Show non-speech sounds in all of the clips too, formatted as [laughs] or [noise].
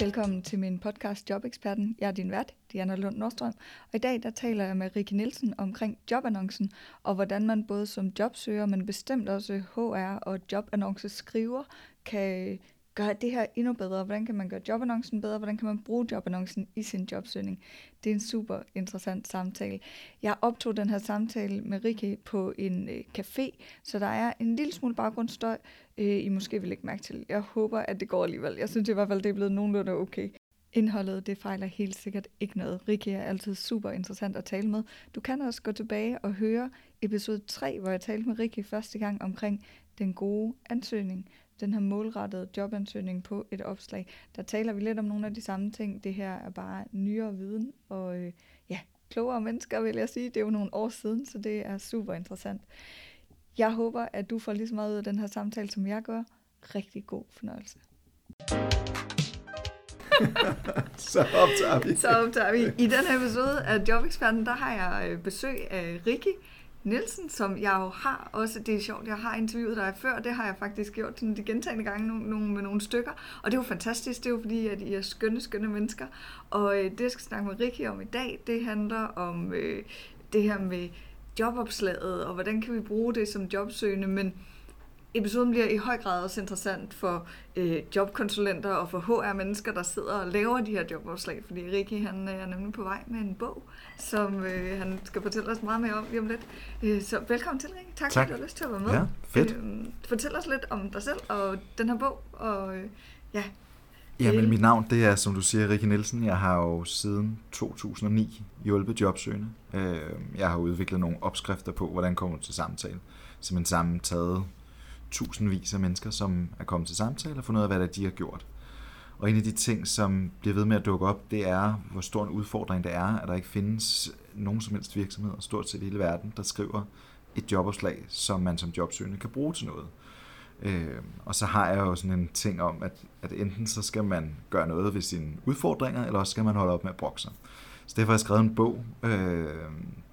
Velkommen til min podcast Jobeksperten. Jeg er din vært, Diana Lund Nordstrøm, og i dag der taler jeg med Rikke Nielsen omkring jobannoncen, og hvordan man både som jobsøger, men bestemt også HR og jobannonce-skriver, kan gøre det her endnu bedre. Hvordan kan man gøre jobannoncen bedre? Hvordan kan man bruge jobannoncen i sin jobsøgning? Det er en super interessant samtale. Jeg optog den her samtale med Rikke på en øh, café, så der er en lille smule baggrundsstøj, øh, I måske vil lægge mærke til. Jeg håber, at det går alligevel. Jeg synes i hvert fald, det er blevet nogenlunde okay. Indholdet, det fejler helt sikkert ikke noget. Rikke er altid super interessant at tale med. Du kan også gå tilbage og høre episode 3, hvor jeg talte med Rikke første gang omkring den gode ansøgning den her målrettede jobansøgning på et opslag, der taler vi lidt om nogle af de samme ting. Det her er bare nyere viden, og øh, ja, klogere mennesker vil jeg sige. Det er jo nogle år siden, så det er super interessant. Jeg håber, at du får lige så meget ud af den her samtale, som jeg gør. Rigtig god fornøjelse. [laughs] så optager vi. Så optager vi. I den her episode af Jobeksperten, der har jeg øh, besøg af Rikke, Nielsen, som jeg jo har også, det er sjovt, jeg har interviewet dig før, det har jeg faktisk gjort sådan de gentagende gange nogle, nogle, med nogle stykker, og det er jo fantastisk, det er jo fordi, at I er skønne, skønne mennesker, og øh, det jeg skal snakke med Rikke om i dag, det handler om øh, det her med jobopslaget, og hvordan kan vi bruge det som jobsøgende, men episoden bliver i høj grad også interessant for øh, jobkonsulenter og for HR-mennesker, der sidder og laver de her jobopslag, fordi Rikke han er nemlig på vej med en bog, som øh, han skal fortælle os meget mere om lige om lidt. Øh, så velkommen til, Rikke. Tak, tak, fordi du har lyst til at være med. Ja, fedt. Øh, fortæl os lidt om dig selv og den her bog, og øh, ja. Ja, men mit navn, det er, som du siger, Rikke Nielsen. Jeg har jo siden 2009 hjulpet jobsøgende. Øh, jeg har udviklet nogle opskrifter på, hvordan kommer du til samtale. Simpelthen sammen taget tusindvis af mennesker, som er kommet til samtale og fundet ud af, hvad det er, de har gjort. Og en af de ting, som bliver ved med at dukke op, det er, hvor stor en udfordring det er, at der ikke findes nogen som helst virksomhed, stort set i hele verden, der skriver et jobopslag, som man som jobsøgende kan bruge til noget. Øh, og så har jeg jo sådan en ting om, at, at enten så skal man gøre noget ved sine udfordringer, eller også skal man holde op med at brokke sig. Så derfor har jeg skrevet en bog, øh,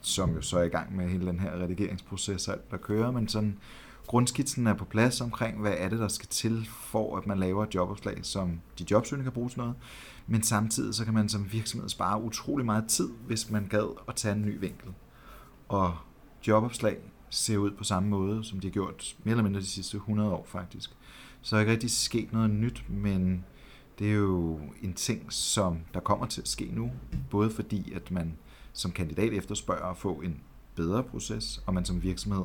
som jo så er i gang med hele den her redigeringsproces, alt der kører, men sådan grundskitsen er på plads omkring, hvad er det, der skal til for, at man laver et jobopslag, som de jobsøgende kan bruge til noget. Men samtidig så kan man som virksomhed spare utrolig meget tid, hvis man gad at tage en ny vinkel. Og jobopslag ser ud på samme måde, som de har gjort mere eller mindre de sidste 100 år faktisk. Så er ikke rigtig sket noget nyt, men det er jo en ting, som der kommer til at ske nu, både fordi, at man som kandidat efterspørger at få en bedre proces, og man som virksomhed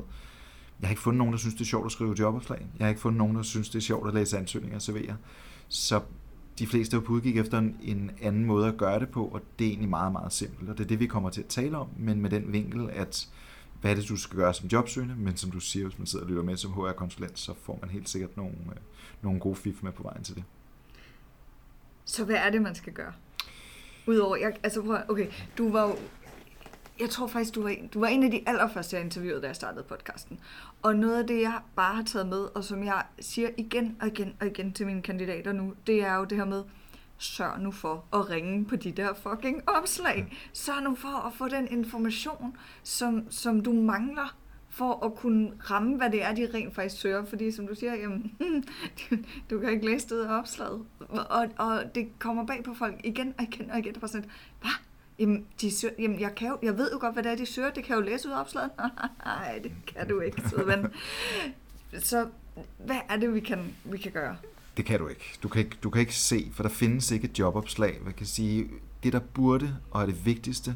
jeg har ikke fundet nogen, der synes, det er sjovt at skrive jobopslag. Jeg har ikke fundet nogen, der synes, det er sjovt at læse ansøgninger og servere. Så de fleste er på udgik efter en, en anden måde at gøre det på, og det er egentlig meget, meget simpelt. Og det er det, vi kommer til at tale om, men med den vinkel, at hvad er det, du skal gøre som jobsøgende, men som du siger, hvis man sidder og lytter med som HR-konsulent, så får man helt sikkert nogle, øh, nogle gode fif med på vejen til det. Så hvad er det, man skal gøre? Udover, jeg, altså, okay, du var jo jeg tror faktisk, du var, en, du var en af de allerførste, jeg interviewede, da jeg startede podcasten. Og noget af det, jeg bare har taget med, og som jeg siger igen og igen og igen til mine kandidater nu, det er jo det her med, sørg nu for at ringe på de der fucking opslag. Sørg nu for at få den information, som, som du mangler for at kunne ramme, hvad det er, de rent faktisk søger. Fordi som du siger, jamen, [laughs] du kan ikke læse det af opslaget. Og, og det kommer bag på folk igen og igen og igen. Og sådan, hvad? Jamen, de søger, jamen jeg, kan jo, jeg ved jo godt, hvad det er, de søger. Det kan jo læse ud af opslaget. [laughs] Nej, det kan du ikke, søde ven. Så hvad er det, vi kan, vi kan gøre? Det kan du ikke. Du kan ikke, du kan ikke se, for der findes ikke et jobopslag. Hvad kan sige, det der burde og er det vigtigste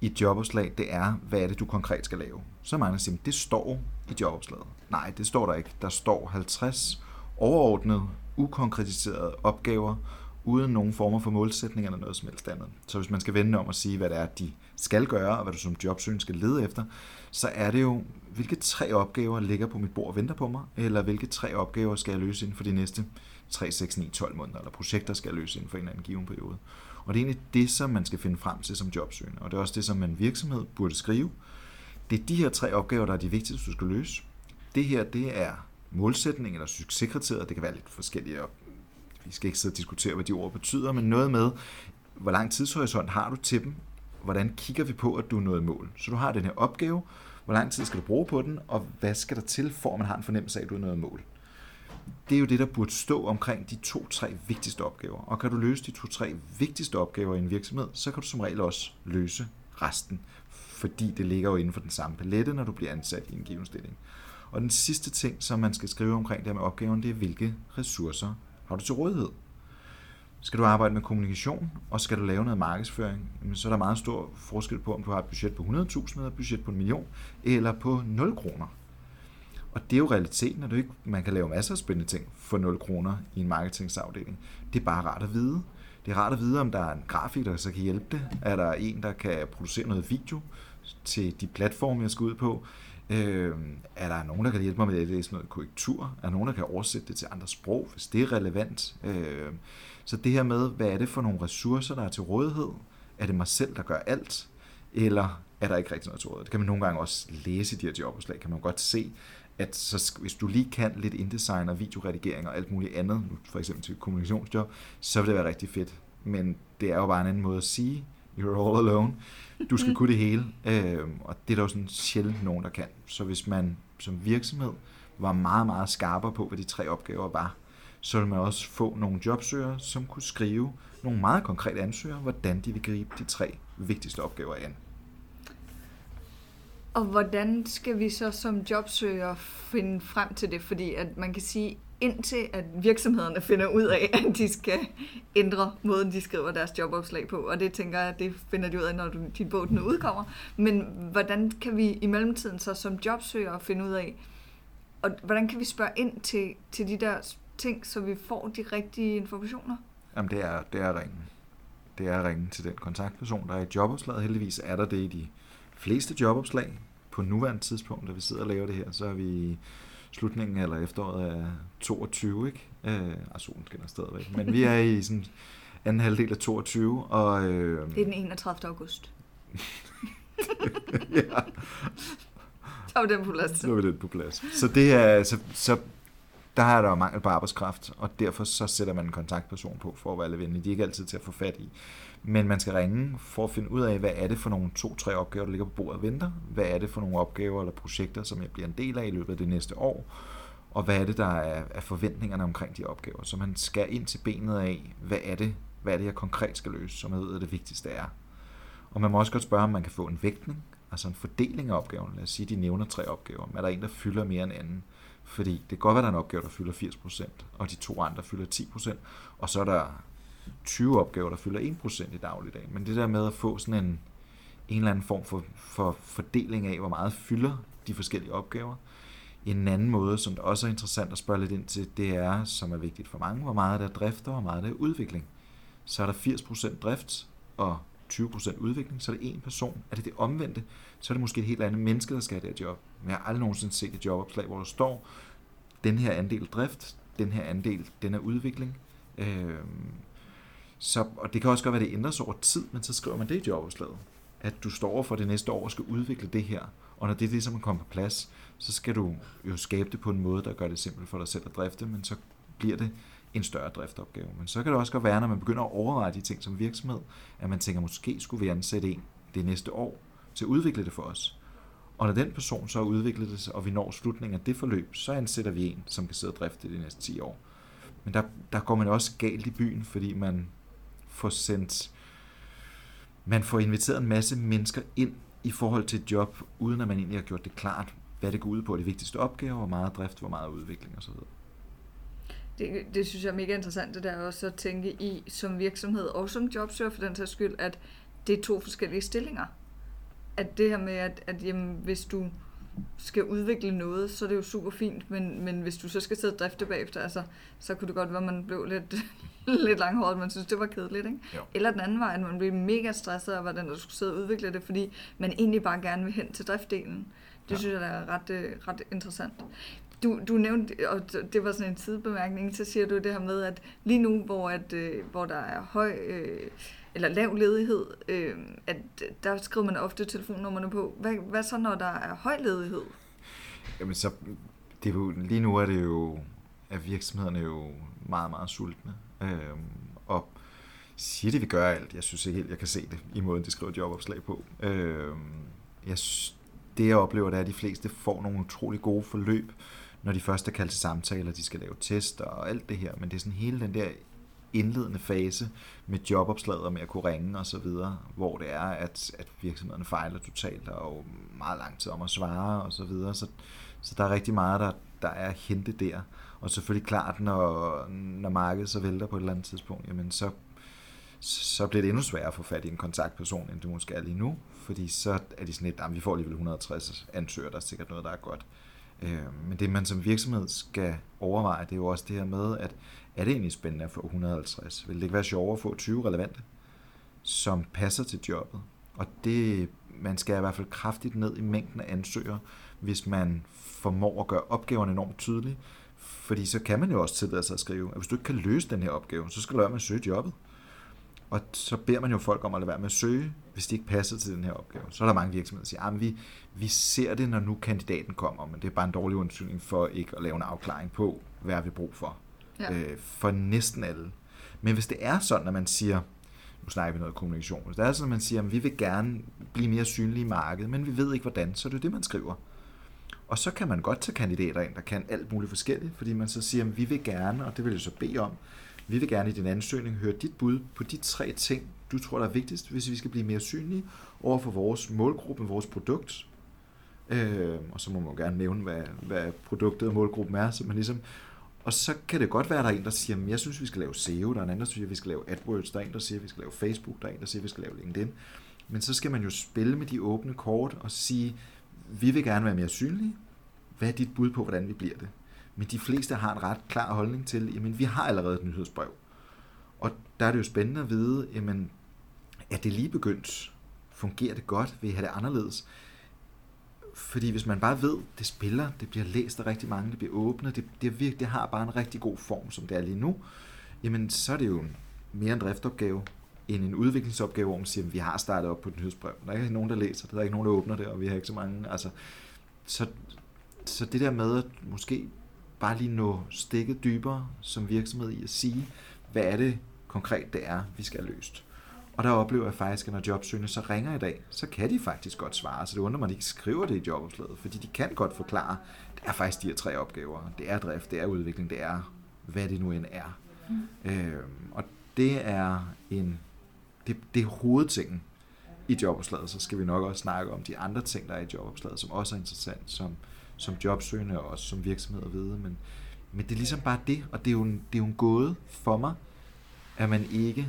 i et jobopslag, det er, hvad er det, du konkret skal lave. Så mange siger, det står i jobopslaget. Nej, det står der ikke. Der står 50 overordnede, ukonkretiserede opgaver, uden nogen former for målsætning eller noget som helst andet. Så hvis man skal vende om og sige, hvad det er, de skal gøre, og hvad du som jobsøgende skal lede efter, så er det jo, hvilke tre opgaver ligger på mit bord og venter på mig, eller hvilke tre opgaver skal jeg løse inden for de næste 3, 6, 9, 12 måneder, eller projekter skal jeg løse inden for en eller anden given periode. Og det er egentlig det, som man skal finde frem til som jobsøgende, og det er også det, som en virksomhed burde skrive. Det er de her tre opgaver, der er de vigtigste, du skal løse. Det her, det er målsætning eller succeskriteriet, det kan være lidt forskellige vi skal ikke sidde og diskutere, hvad de ord betyder, men noget med, hvor lang tidshorisont har du til dem? Hvordan kigger vi på, at du er nået mål? Så du har den her opgave, hvor lang tid skal du bruge på den, og hvad skal der til, for at man har en fornemmelse af, at du er nået mål? det er jo det, der burde stå omkring de to-tre vigtigste opgaver. Og kan du løse de to-tre vigtigste opgaver i en virksomhed, så kan du som regel også løse resten, fordi det ligger jo inden for den samme palette, når du bliver ansat i en given stilling. Og den sidste ting, som man skal skrive omkring det her med opgaven, det er, hvilke ressourcer har du til rådighed. Skal du arbejde med kommunikation, og skal du lave noget markedsføring, så er der meget stor forskel på, om du har et budget på 100.000 eller et budget på en million, eller på 0 kroner. Og det er jo realiteten, at du ikke, man kan lave masser af spændende ting for 0 kroner i en marketingsafdeling. Det er bare rart at vide. Det er rart at vide, om der er en grafiker, der så kan hjælpe det. Er der en, der kan producere noget video til de platforme, jeg skal ud på? Øh, er der nogen, der kan hjælpe mig med at læse noget korrektur? Er der nogen, der kan oversætte det til andre sprog, hvis det er relevant? Øh, så det her med, hvad er det for nogle ressourcer, der er til rådighed? Er det mig selv, der gør alt? Eller er der ikke rigtig noget til rådighed? Det kan man nogle gange også læse i de her jobopslag, kan man godt se, at så hvis du lige kan lidt InDesign og videoredigering og alt muligt andet, for eksempel til kommunikationsjob, så vil det være rigtig fedt. Men det er jo bare en anden måde at sige, you're all alone. Du skal kunne det hele, øh, og det er der jo sådan sjældent nogen, der kan. Så hvis man som virksomhed var meget, meget skarpere på, hvad de tre opgaver var, så vil man også få nogle jobsøgere, som kunne skrive nogle meget konkrete ansøgere, hvordan de vil gribe de tre vigtigste opgaver an. Og hvordan skal vi så som jobsøgere finde frem til det? Fordi at man kan sige, indtil at virksomhederne finder ud af, at de skal ændre måden, de skriver deres jobopslag på. Og det tænker jeg, det finder de ud af, når din bog den udkommer. Men hvordan kan vi i mellemtiden så som jobsøgere finde ud af, og hvordan kan vi spørge ind til, til de der ting, så vi får de rigtige informationer? Jamen det er, det er ringen. Det er ringen til den kontaktperson, der er i jobopslaget. Heldigvis er der det i de fleste jobopslag. På nuværende tidspunkt, da vi sidder og laver det her, så er vi slutningen eller efteråret af 22, ikke? Øh, ah, solen skinner stadigvæk. Men vi er i sådan anden halvdel af 22, og... Øh, det er den 31. august. [laughs] ja. Så er den på plads. Så er den på plads. Så det er, så, så der er der jo mangel på arbejdskraft, og derfor så sætter man en kontaktperson på for at være venlig. De er ikke altid til at få fat i. Men man skal ringe for at finde ud af, hvad er det for nogle to-tre opgaver, der ligger på bordet og venter. Hvad er det for nogle opgaver eller projekter, som jeg bliver en del af i løbet af det næste år. Og hvad er det, der er, forventningerne omkring de opgaver. Så man skal ind til benet af, hvad er det, hvad er det jeg konkret skal løse, som jeg ved, at det vigtigste er. Og man må også godt spørge, om man kan få en vægtning, altså en fordeling af opgaven. Lad os sige, at de nævner tre opgaver, men er der en, der fylder mere end anden. Fordi det kan godt være, at der er en opgave, der fylder 80%, og de to andre fylder 10%, og så er der 20 opgaver, der fylder 1% i dagligdagen. Men det der med at få sådan en, en eller anden form for, for fordeling af, hvor meget fylder de forskellige opgaver. En anden måde, som det også er interessant at spørge lidt ind til, det er, som er vigtigt for mange, hvor meget der er drift og hvor meget der er udvikling. Så er der 80% drift og 20% udvikling, så er det en person. Er det det omvendte, så er det måske et helt andet menneske, der skal have det her job. Men jeg har aldrig nogensinde set et jobopslag, hvor der står, den her andel drift, den her andel, den er udvikling. Øh, så, og det kan også godt være, at det ændres over tid, men så skriver man det i jobopslaget. At du står for det næste år og skal udvikle det her. Og når det er det, er kommet på plads, så skal du jo skabe det på en måde, der gør det simpelt for dig selv at drifte, men så bliver det en større driftopgave. Men så kan det også godt være, når man begynder at overveje de ting som virksomhed, at man tænker, måske skulle vi ansætte en det næste år til at udvikle det for os. Og når den person så har udviklet det, og vi når slutningen af det forløb, så ansætter vi en, som kan sidde og drifte det de næste 10 år. Men der, der går man også galt i byen, fordi man får sendt, man får inviteret en masse mennesker ind i forhold til et job, uden at man egentlig har gjort det klart, hvad det går ud på, de vigtigste opgaver, hvor meget drift, hvor meget udvikling osv. Det, det synes jeg er mega interessant, det der også at tænke i som virksomhed og som jobsøger for den sags skyld, at det er to forskellige stillinger. At det her med, at, at jamen, hvis du skal udvikle noget, så er det jo super fint, men, men hvis du så skal sidde og drifte bagefter, altså, så kunne det godt være, at man blev lidt, [laughs] lidt langhåret, man synes, det var kedeligt. Ikke? Jo. Eller den anden vej, at man blev mega stresset af, hvordan der skulle sidde og udvikle det, fordi man egentlig bare gerne vil hen til driftdelen. Det ja. synes jeg er ret, øh, ret interessant. Du, du nævnte, og det var sådan en sidebemærkning, så siger du det her med, at lige nu, hvor, at, øh, hvor der er høj øh, eller lav ledighed, øh, at der skriver man ofte telefonnummerne på. Hvad, hvad så, når der er høj ledighed? Jamen så, det er jo, lige nu er det jo, at virksomhederne er jo meget, meget sultne. Øh, og siger det, vi gør alt. Jeg synes ikke helt, jeg kan se det i måden, de skriver jobopslag på. Øh, jeg, det jeg oplever, det er, at de fleste får nogle utrolig gode forløb, når de først er kaldt til samtaler, de skal lave tester og alt det her, men det er sådan hele den der indledende fase med jobopslaget og med at kunne ringe og så videre, hvor det er, at, at virksomhederne fejler totalt og meget lang tid om at svare og så videre. Så, så der er rigtig meget, der, der er at hente der. Og selvfølgelig klart, når, når markedet så vælter på et eller andet tidspunkt, jamen så, så bliver det endnu sværere at få fat i en kontaktperson, end det måske er lige nu, fordi så er de sådan lidt, vi får alligevel 160 ansøgere, der er sikkert noget, der er godt. Øh, men det man som virksomhed skal overveje, det er jo også det her med, at er det egentlig spændende at få 150? Vil det ikke være sjovere at få 20 relevante, som passer til jobbet? Og det, man skal i hvert fald kraftigt ned i mængden af ansøgere, hvis man formår at gøre opgaverne enormt tydelige. Fordi så kan man jo også tillade sig at skrive, at hvis du ikke kan løse den her opgave, så skal du lade med at søge jobbet. Og så beder man jo folk om at lade være med at søge, hvis de ikke passer til den her opgave. Så er der mange virksomheder, der siger, at vi, vi ser det, når nu kandidaten kommer, men det er bare en dårlig undskyldning for ikke at lave en afklaring på, hvad vi brug for. Ja. Øh, for næsten alle. Men hvis det er sådan, at man siger, nu snakker vi noget kommunikation, hvis det er sådan, at man siger, at vi vil gerne blive mere synlige i markedet, men vi ved ikke hvordan, så er det det, man skriver. Og så kan man godt tage kandidater ind, der kan alt muligt forskelligt, fordi man så siger, at vi vil gerne, og det vil jeg så bede om, vi vil gerne i din ansøgning høre dit bud på de tre ting, du tror, der er vigtigst, hvis vi skal blive mere synlige over for vores målgruppe, vores produkt. Øh, og så må man gerne nævne, hvad, hvad produktet og målgruppen er, så man ligesom og så kan det godt være, at der er en, der siger, at jeg synes, vi skal lave SEO, der er en anden, der siger, at vi skal lave AdWords, der er en, der siger, at vi skal lave Facebook, der er en, der siger, at vi skal lave LinkedIn. Men så skal man jo spille med de åbne kort og sige, vi vil gerne være mere synlige. Hvad er dit bud på, hvordan vi bliver det? Men de fleste har en ret klar holdning til, jamen vi har allerede et nyhedsbrev. Og der er det jo spændende at vide, jamen er det lige begyndt? Fungerer det godt? Vil I have det anderledes? Fordi hvis man bare ved, det spiller, det bliver læst af rigtig mange, det bliver åbnet, det, det, virke, det har bare en rigtig god form, som det er lige nu, jamen så er det jo mere en driftopgave end en udviklingsopgave, hvor man siger, at vi har startet op på et nyhedsbrev. Der er ikke nogen, der læser det, der er ikke nogen, der åbner det, og vi har ikke så mange. Altså, så, så det der med at måske bare lige nå stikket dybere som virksomhed i at sige, hvad er det konkret, det er, vi skal have løst. Og der oplever jeg faktisk, at når jobsøgende så ringer i dag, så kan de faktisk godt svare. Så det undrer mig, at de ikke skriver det i jobopslaget, fordi de kan godt forklare, det er faktisk de her tre opgaver. Det er drift, det er udvikling, det er hvad det nu end er. Mm. Øh, og det er en det, det er hovedtingen i jobopslaget. Så skal vi nok også snakke om de andre ting, der er i jobopslaget, som også er interessant, som, som jobsøgende og også som virksomhed at vide. Men, men det er ligesom bare det, og det er jo en, det er jo en gåde for mig, at man ikke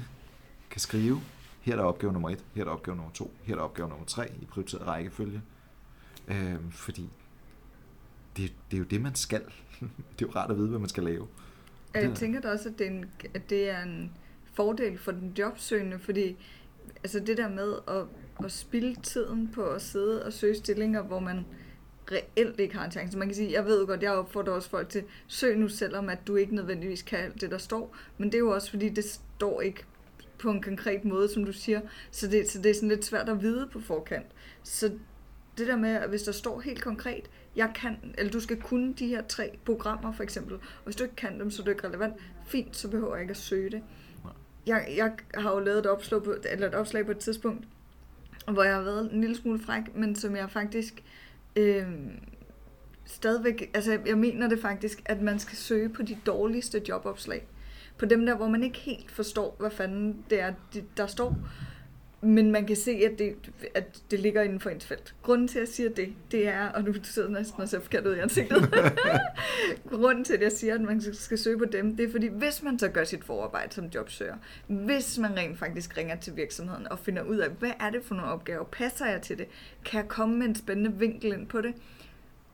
kan skrive her er der opgave nummer et, her er der opgave nummer to, her er der opgave nummer tre i prioriteret rækkefølge. Øh, fordi det, det er jo det, man skal. [laughs] det er jo rart at vide, hvad man skal lave. Jeg tænker da også, at det, er en, at det er en fordel for den jobsøgende, fordi altså det der med at, at spilde tiden på at sidde og søge stillinger, hvor man reelt ikke har en chance. Man kan sige, jeg ved godt, jeg opfordrer også folk til, søg nu selvom, at du ikke nødvendigvis kan alt det, der står, men det er jo også, fordi det står ikke på en konkret måde, som du siger. Så det, så det er sådan lidt svært at vide på forkant. Så det der med, at hvis der står helt konkret, jeg kan, eller du skal kunne de her tre programmer for eksempel, og hvis du ikke kan dem, så er det ikke relevant, fint, så behøver jeg ikke at søge det. Jeg, jeg har jo lavet et opslag, på, eller et opslag på et tidspunkt, hvor jeg har været en lille smule fræk, men som jeg faktisk øh, stadigvæk, altså jeg mener det faktisk, at man skal søge på de dårligste jobopslag på dem der, hvor man ikke helt forstår, hvad fanden det er, der står. Men man kan se, at det, at det ligger inden for ens felt. Grunden til, at jeg siger det, det er, og nu sidder næsten og ser forkert ud i ansigtet. [laughs] Grunden til, at jeg siger, at man skal søge på dem, det er fordi, hvis man så gør sit forarbejde som jobsøger, hvis man rent faktisk ringer til virksomheden og finder ud af, hvad er det for nogle opgaver, passer jeg til det, kan jeg komme med en spændende vinkel ind på det,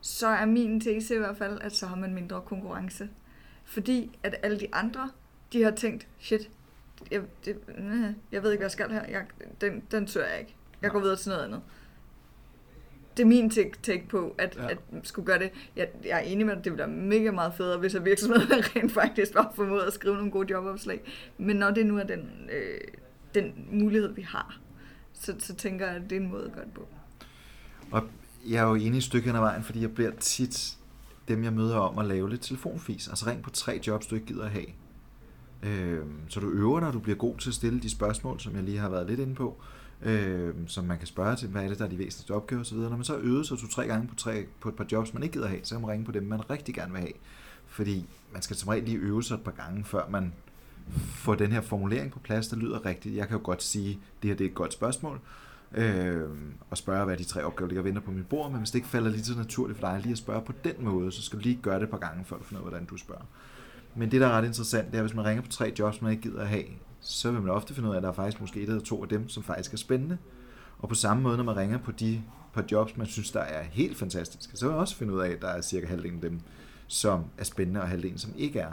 så er min tese i hvert fald, at så har man mindre konkurrence. Fordi at alle de andre de har tænkt, shit, jeg, det, jeg ved ikke, hvad jeg skal her. Jeg, den, den søger jeg ikke. Jeg går videre til noget andet. Det er min take, take på, at, ja. at skulle gøre det. Jeg, jeg er enig med, at det ville være mega meget federe, hvis at virksomheden [laughs] rent faktisk var formået at skrive nogle gode jobopslag. Men når det nu er den, øh, den mulighed, vi har, så, så tænker jeg, at det er en måde at gøre det på. Og jeg er jo enig i stykket af vejen, fordi jeg bliver tit dem, jeg møder om at lave lidt telefonfis. Altså ring på tre jobs, du ikke gider at have. Øh, så du øver dig, du bliver god til at stille de spørgsmål, som jeg lige har været lidt inde på. øh, som man kan spørge til, hvad er det, der er de væsentligste opgaver osv. Når man så øver sig to-tre gange på, tre, på et par jobs, man ikke gider have, så kan man ringe på dem, man rigtig gerne vil have. Fordi man skal som regel lige øve sig et par gange, før man får den her formulering på plads, der lyder rigtigt. Jeg kan jo godt sige, at det her det er et godt spørgsmål, øh, og spørge, hvad de tre opgaver ligger og venter på mit bord, men hvis det ikke falder lige så naturligt for dig lige at spørge på den måde, så skal du lige gøre det et par gange, før du finder ud af, hvordan du spørger. Men det, der er ret interessant, det er, hvis man ringer på tre jobs, man ikke gider at have, så vil man ofte finde ud af, at der er faktisk måske et eller to af dem, som faktisk er spændende. Og på samme måde, når man ringer på de par jobs, man synes, der er helt fantastiske, så vil man også finde ud af, at der er cirka halvdelen af dem, som er spændende, og halvdelen, som ikke er.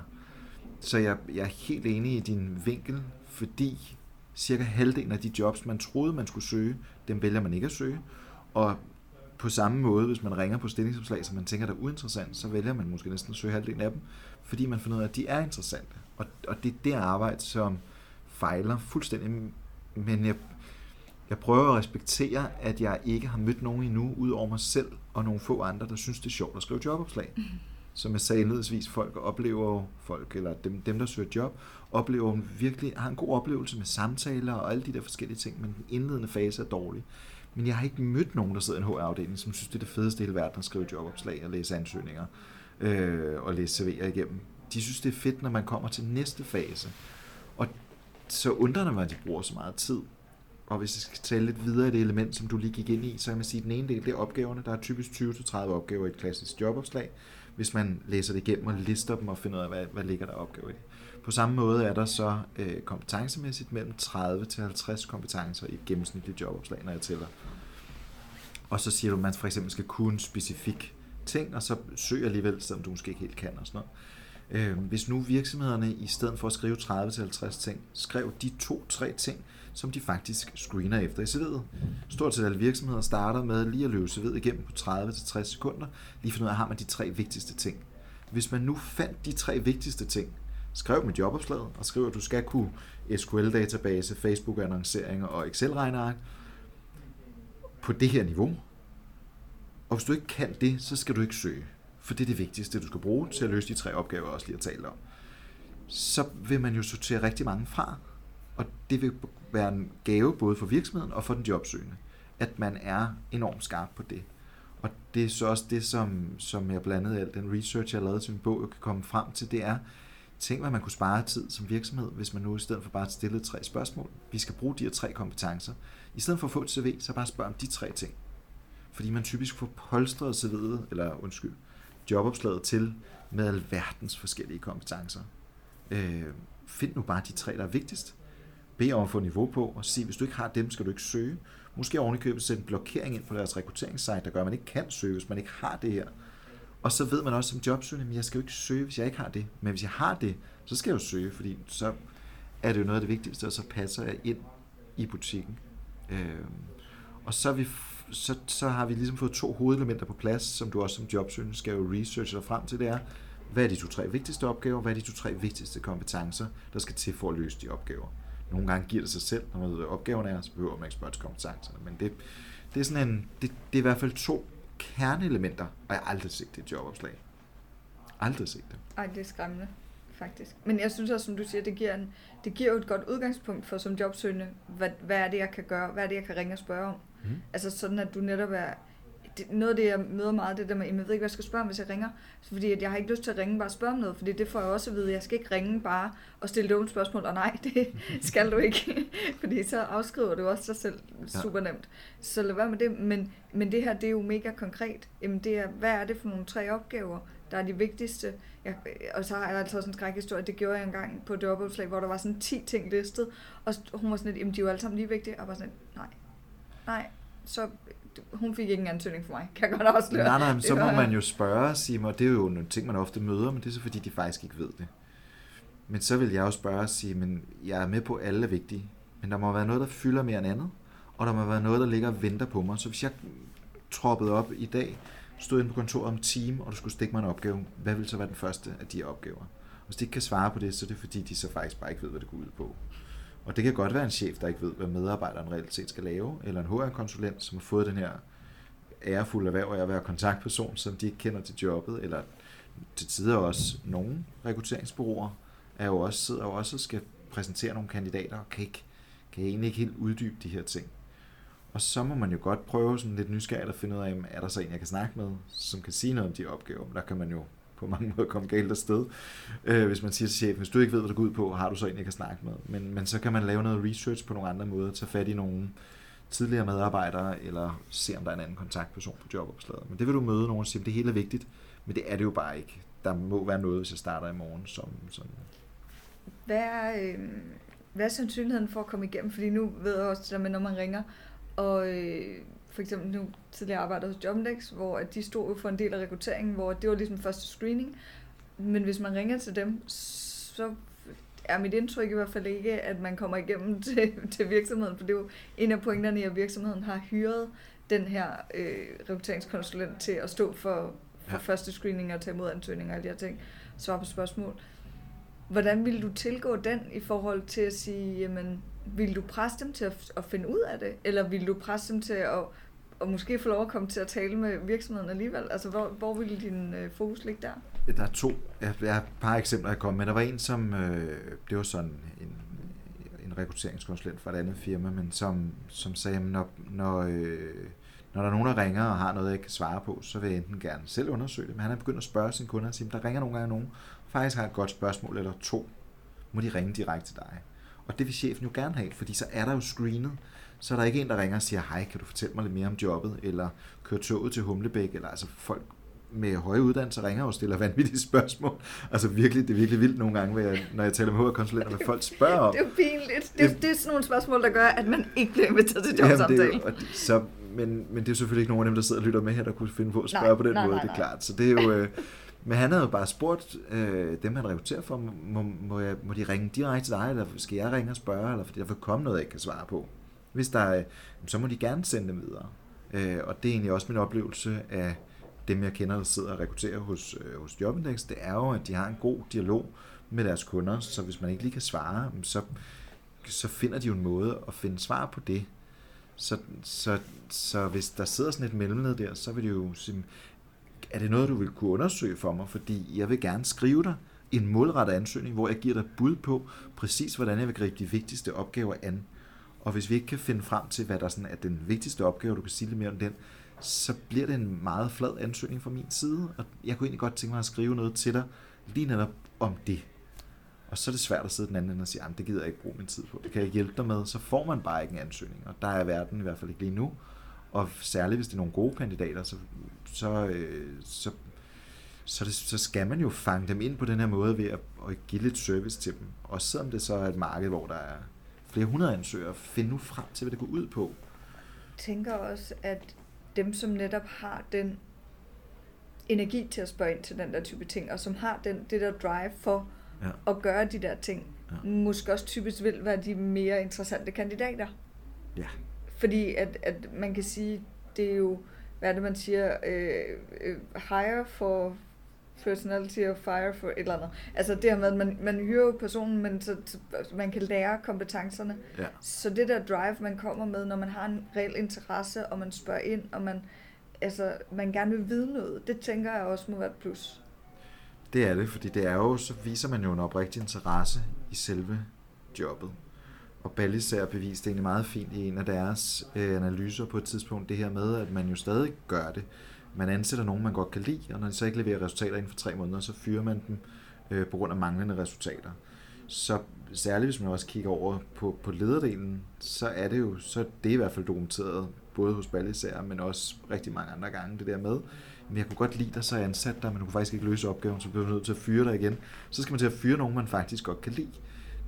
Så jeg, jeg er helt enig i din vinkel, fordi cirka halvdelen af de jobs, man troede, man skulle søge, dem vælger man ikke at søge. Og på samme måde, hvis man ringer på stillingsopslag, som man tænker, der er uinteressant, så vælger man måske næsten at søge halvdelen af dem, fordi man finder ud af, at de er interessante. Og, og det er det arbejde, som fejler fuldstændig. Men jeg, jeg prøver at respektere, at jeg ikke har mødt nogen endnu, ud over mig selv og nogle få andre, der synes, det er sjovt at skrive jobopslag. Mm. Som jeg sagde indledningsvis, folk oplever folk, eller dem, dem der søger job, oplever virkelig, har en god oplevelse med samtaler og alle de der forskellige ting, men den indledende fase er dårlig. Men jeg har ikke mødt nogen, der sidder i en HR-afdeling, som synes, det er det fedeste i hele verden at skrive jobopslag og læse ansøgninger øh, og læse CV'er igennem. De synes, det er fedt, når man kommer til næste fase. Og så undrer det mig, at de bruger så meget tid. Og hvis jeg skal tale lidt videre i det element, som du lige gik ind i, så kan man sige, at den ene del det er opgaverne. Der er typisk 20-30 opgaver i et klassisk jobopslag, hvis man læser det igennem og lister dem og finder ud af, hvad, hvad ligger der opgaver i. På samme måde er der så øh, kompetencemæssigt mellem 30 til 50 kompetencer i et gennemsnitligt jobopslag, når jeg tæller. Og så siger du, at man for eksempel skal kunne en specifik ting, og så søg alligevel, selvom du måske ikke helt kan og sådan noget. Øh, hvis nu virksomhederne i stedet for at skrive 30-50 ting, skrev de to-tre ting, som de faktisk screener efter i CV'et. Stort set alle virksomheder starter med lige at løbe CV'et igennem på 30-60 sekunder, lige for noget har man de tre vigtigste ting. Hvis man nu fandt de tre vigtigste ting, skrev med jobopslaget, og skriver, at du skal kunne SQL-database, Facebook-annonceringer og Excel-regneark på det her niveau. Og hvis du ikke kan det, så skal du ikke søge. For det er det vigtigste, du skal bruge til at løse de tre opgaver, jeg også lige har talt om. Så vil man jo sortere rigtig mange fra. Og det vil være en gave både for virksomheden og for den jobsøgende, at man er enormt skarp på det. Og det er så også det, som, som jeg blandt andet den research, jeg har lavet til min bog, kan komme frem til, det er, tænk hvad man kunne spare tid som virksomhed, hvis man nu i stedet for bare stille tre spørgsmål, vi skal bruge de her tre kompetencer, i stedet for at få et CV, så bare spørg om de tre ting. Fordi man typisk får polstret CV'et, eller undskyld, jobopslaget til med alverdens forskellige kompetencer. Øh, find nu bare de tre, der er vigtigst. Bed om at få niveau på, og sig, hvis du ikke har dem, skal du ikke søge. Måske ovenikøbet sætte en blokering ind på deres rekrutteringssite, der gør, at man ikke kan søge, hvis man ikke har det her. Og så ved man også som jobsøgende, at jeg skal jo ikke søge, hvis jeg ikke har det. Men hvis jeg har det, så skal jeg jo søge, fordi så er det jo noget af det vigtigste, og så passer jeg ind i butikken. Øh, og så, vi, så, så har vi ligesom fået to hovedelementer på plads, som du også som jobsøgende skal jo researche dig frem til, det er, hvad er de to-tre vigtigste opgaver, hvad er de to-tre vigtigste kompetencer, der skal til for at løse de opgaver. Nogle gange giver det sig selv, når man ved, hvad opgaven er, så behøver man ikke spørge til kompetencerne. Men det, det er sådan en, det, det er i hvert fald to kerneelementer, og jeg har aldrig set det jobopslag. Aldrig set det. Ej, det er skræmmende, faktisk. Men jeg synes også, som du siger, det giver, en, det giver jo et godt udgangspunkt for som jobsøgende, hvad, hvad er det, jeg kan gøre, hvad er det, jeg kan ringe og spørge om. Mm. Altså sådan, at du netop er, det, noget af det, jeg møder meget, det der med, jeg ved ikke, hvad jeg skal spørge om, hvis jeg ringer. Fordi at jeg har ikke lyst til at ringe bare og spørge om noget, fordi det får jeg også at vide. Jeg skal ikke ringe bare og stille dumme spørgsmål, og nej, det [laughs] skal du ikke. fordi så afskriver du også dig selv super nemt. Så lad være med det. Men, men det her, det er jo mega konkret. Jamen det er, hvad er det for nogle tre opgaver, der er de vigtigste? Jeg, og så har jeg altså også en skrækhistorie. Det gjorde jeg engang på dobbeltslag, hvor der var sådan 10 ting listet. Og hun var sådan lidt, jamen de er jo alle sammen lige vigtige. Og var sådan lidt, nej, nej, så hun fik ikke en ansøgning for mig, kan jeg godt afsløre. Nej, nej, men så må man jo spørge, Simon, og det er jo nogle ting, man ofte møder, men det er så fordi, de faktisk ikke ved det. Men så vil jeg jo spørge og sige, men jeg er med på, at alle er vigtige, men der må være noget, der fylder mere end andet, og der må være noget, der ligger og venter på mig. Så hvis jeg troppede op i dag, stod inde på kontoret om team, og du skulle stikke mig en opgave, hvad vil så være den første af de opgaver? Hvis de ikke kan svare på det, så er det fordi, de så faktisk bare ikke ved, hvad det går ud på. Og det kan godt være en chef, der ikke ved, hvad medarbejderen reelt set skal lave, eller en HR-konsulent, som har fået den her ærefulde erhverv af at være kontaktperson, som de ikke kender til jobbet, eller til tider også nogle rekrutteringsbureauer, er jo også, sidder jo også og skal præsentere nogle kandidater, og kan, ikke, kan egentlig ikke helt uddybe de her ting. Og så må man jo godt prøve sådan lidt nysgerrigt at finde ud af, er der så en, jeg kan snakke med, som kan sige noget om de opgaver. Der kan man jo på mange måder komme galt afsted. Øh, hvis man siger til chefen, hvis du ikke ved, hvad du går ud på, har du så egentlig ikke kan snakke med. Men, men så kan man lave noget research på nogle andre måder, tage fat i nogle tidligere medarbejdere, eller se, om der er en anden kontaktperson på jobopslaget. Men det vil du møde nogen og sige, det hele er vigtigt, men det er det jo bare ikke. Der må være noget, hvis jeg starter i morgen. Som, som hvad, er, øh, hvad er sandsynligheden for at komme igennem? Fordi nu ved jeg også, at når man ringer, og øh, for eksempel nu tidligere arbejdet hos Jobindex, hvor at de stod for en del af rekrutteringen, hvor det var ligesom første screening. Men hvis man ringer til dem, så er mit indtryk i hvert fald ikke, at man kommer igennem [laughs] til, til virksomheden, for det er jo en af pointerne i, at virksomheden har hyret den her øh, rekrutteringskonsulent til at stå for, for ja. første screening og tage imod ansøgninger og alle de her ting, svare på spørgsmål. Hvordan vil du tilgå den i forhold til at sige, jamen, vil du presse dem til at, at finde ud af det, eller vil du presse dem til at og måske få lov at komme til at tale med virksomheden alligevel? Altså, hvor, hvor ville din øh, fokus ligge der? Der er to. Jeg, jeg har et par eksempler, jeg kom med. Der var en, som, øh, det var sådan en, en rekrutteringskonsulent fra et andet firma, men som, som sagde, når, når, øh, når der er nogen, der ringer og har noget, jeg kan svare på, så vil jeg enten gerne selv undersøge det, men han er begyndt at spørge sine kunder og sige, der ringer nogle gange nogen, faktisk har et godt spørgsmål eller to, må de ringe direkte til dig. Og det vil chefen jo gerne have, fordi så er der jo screenet så er der ikke en, der ringer og siger, hej, kan du fortælle mig lidt mere om jobbet, eller køre toget til Humlebæk, eller altså folk med høje uddannelser ringer og stiller [laughs] vanvittige spørgsmål. Altså virkelig, det er virkelig vildt nogle gange, jeg, når jeg taler med HR-konsulenter, hvad folk spørger om. [laughs] Det er jo pinligt. Det, er, det er sådan nogle spørgsmål, der gør, at man ikke bliver inviteret til jobsamtale. Jamen, det og så, men, men det er jo selvfølgelig ikke nogen af dem, der sidder og lytter med her, der kunne finde på at spørge nej, på den nej, måde, nej, nej. det er klart. Så det er jo... Øh, men han havde jo bare spurgt øh, dem, han rekrutterer for, må, må, jeg, må de ringe direkte til dig, eller skal jeg ringe og spørge, eller fordi der vil komme noget, jeg ikke kan svare på. Hvis der er, så må de gerne sende dem videre. Øh, og det er egentlig også min oplevelse af dem, jeg kender, der sidder og rekrutterer hos, øh, hos Jobindex, det er jo, at de har en god dialog med deres kunder, så hvis man ikke lige kan svare, så, så finder de jo en måde at finde svar på det. Så, så, så hvis der sidder sådan et mellemled der, så vil de jo sige, er det noget, du vil kunne undersøge for mig? Fordi jeg vil gerne skrive dig en målrettet ansøgning, hvor jeg giver dig bud på præcis, hvordan jeg vil gribe de vigtigste opgaver an. Og hvis vi ikke kan finde frem til, hvad der sådan er den vigtigste opgave, du kan sige lidt mere om den, så bliver det en meget flad ansøgning fra min side, og jeg kunne egentlig godt tænke mig at skrive noget til dig, lige netop om det. Og så er det svært at sidde den anden ende og sige, at det gider jeg ikke bruge min tid på. Det kan jeg hjælpe dig med, så får man bare ikke en ansøgning, og der er verden i hvert fald ikke lige nu. Og særligt hvis det er nogle gode kandidater, så, så, øh, så, så, det, så skal man jo fange dem ind på den her måde ved at, at give lidt service til dem. Og selvom det så er et marked, hvor der er flere hundrede ansøgere. Find nu frem til, hvad det går ud på. Jeg tænker også, at dem, som netop har den energi til at spørge ind til den der type ting, og som har den, det der drive for ja. at gøre de der ting, ja. måske også typisk vil være de mere interessante kandidater. Ja. Fordi at, at man kan sige, det er jo, hvad er det man siger, øh, øh, hire for, personality of fire for et eller andet. Altså det her med, at man, man hyrer jo personen, men så, så man kan lære kompetencerne. Ja. Så det der drive, man kommer med, når man har en reel interesse, og man spørger ind, og man, altså, man gerne vil vide noget, det tænker jeg også må være et plus. Det er det, fordi det er jo, så viser man jo en oprigtig interesse i selve jobbet. Og Ballisager beviste egentlig meget fint i en af deres øh, analyser på et tidspunkt, det her med, at man jo stadig gør det man ansætter nogen, man godt kan lide, og når de så ikke leverer resultater inden for tre måneder, så fyrer man dem øh, på grund af manglende resultater. Så særligt hvis man også kigger over på, på lederdelen, så er det jo, så det er i hvert fald dokumenteret, både hos Ballisager, men også rigtig mange andre gange, det der med, men jeg kunne godt lide dig, så jeg ansat dig, men du kunne faktisk ikke løse opgaven, så bliver du nødt til at fyre dig igen. Så skal man til at fyre nogen, man faktisk godt kan lide.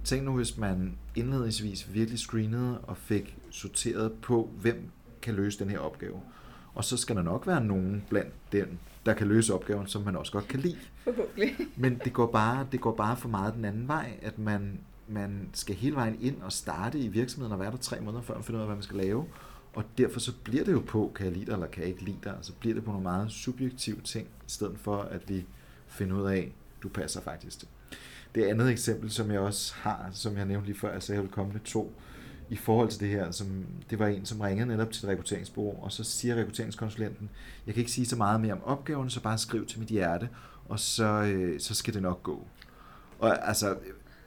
Tænk nu, hvis man indledningsvis virkelig screenede og fik sorteret på, hvem kan løse den her opgave og så skal der nok være nogen blandt den, der kan løse opgaven, som man også godt kan lide. Forhåbentlig. Men det går bare, det går bare for meget den anden vej, at man, man skal hele vejen ind og starte i virksomheden og være der tre måneder før man finder ud af, hvad man skal lave. Og derfor så bliver det jo på, kan jeg lide dig, eller kan jeg ikke lide dig. Så bliver det på nogle meget subjektive ting, i stedet for at vi finder ud af, du passer faktisk til. Det andet eksempel, som jeg også har, som jeg nævnte lige før, altså jeg vil komme med to, i forhold til det her, som, det var en, som ringede netop til et rekrutteringsbureau, og så siger rekrutteringskonsulenten, jeg kan ikke sige så meget mere om opgaven, så bare skriv til mit hjerte, og så, øh, så skal det nok gå. Og altså,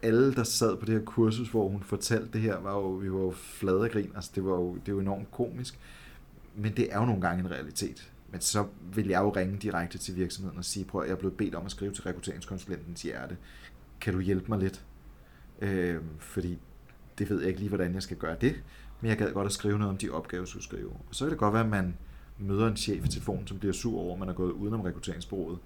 alle, der sad på det her kursus, hvor hun fortalte det her, var jo, vi var jo flade grin. Altså, det var jo, det var enormt komisk. Men det er jo nogle gange en realitet. Men så vil jeg jo ringe direkte til virksomheden og sige, prøv at jeg er blevet bedt om at skrive til rekrutteringskonsulentens hjerte. Kan du hjælpe mig lidt? Øh, fordi det ved jeg ikke lige, hvordan jeg skal gøre det. Men jeg gad godt at skrive noget om de opgaver, jeg skulle skrive. Og så kan det godt være, at man møder en chef i telefonen, som bliver sur over, at man er gået udenom rekrutteringsbureauet.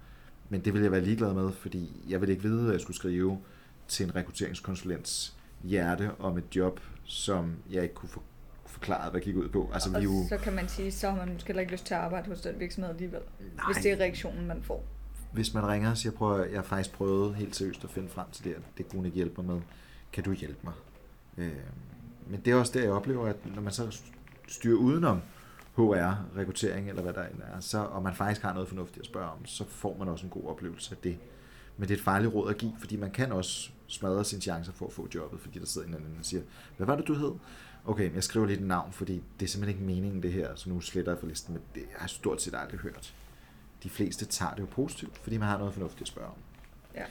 Men det vil jeg være ligeglad med, fordi jeg vil ikke vide, at jeg skulle skrive til en rekrutteringskonsulents hjerte om et job, som jeg ikke kunne få forklaret, hvad gik ud på. Altså, og vi jo... så kan man sige, så har man måske heller ikke lyst til at arbejde hos den virksomhed alligevel, Nej. hvis det er reaktionen, man får. Hvis man ringer og siger, prøv jeg har faktisk prøvet helt seriøst at finde frem til det, det kunne ikke hjælpe mig med. Kan du hjælpe mig? Øh, men det er også det, jeg oplever, at når man så styrer udenom HR, rekruttering eller hvad der er, så, og man faktisk har noget fornuftigt at spørge om, så får man også en god oplevelse af det. Men det er et farligt råd at give, fordi man kan også smadre sine chancer for at få jobbet, fordi der sidder en anden og siger, hvad var det, du hed? Okay, jeg skriver lige et navn, fordi det er simpelthen ikke meningen det her, så nu sletter jeg for listen, men det har jeg stort set aldrig hørt. De fleste tager det jo positivt, fordi man har noget fornuftigt at spørge om. Ja.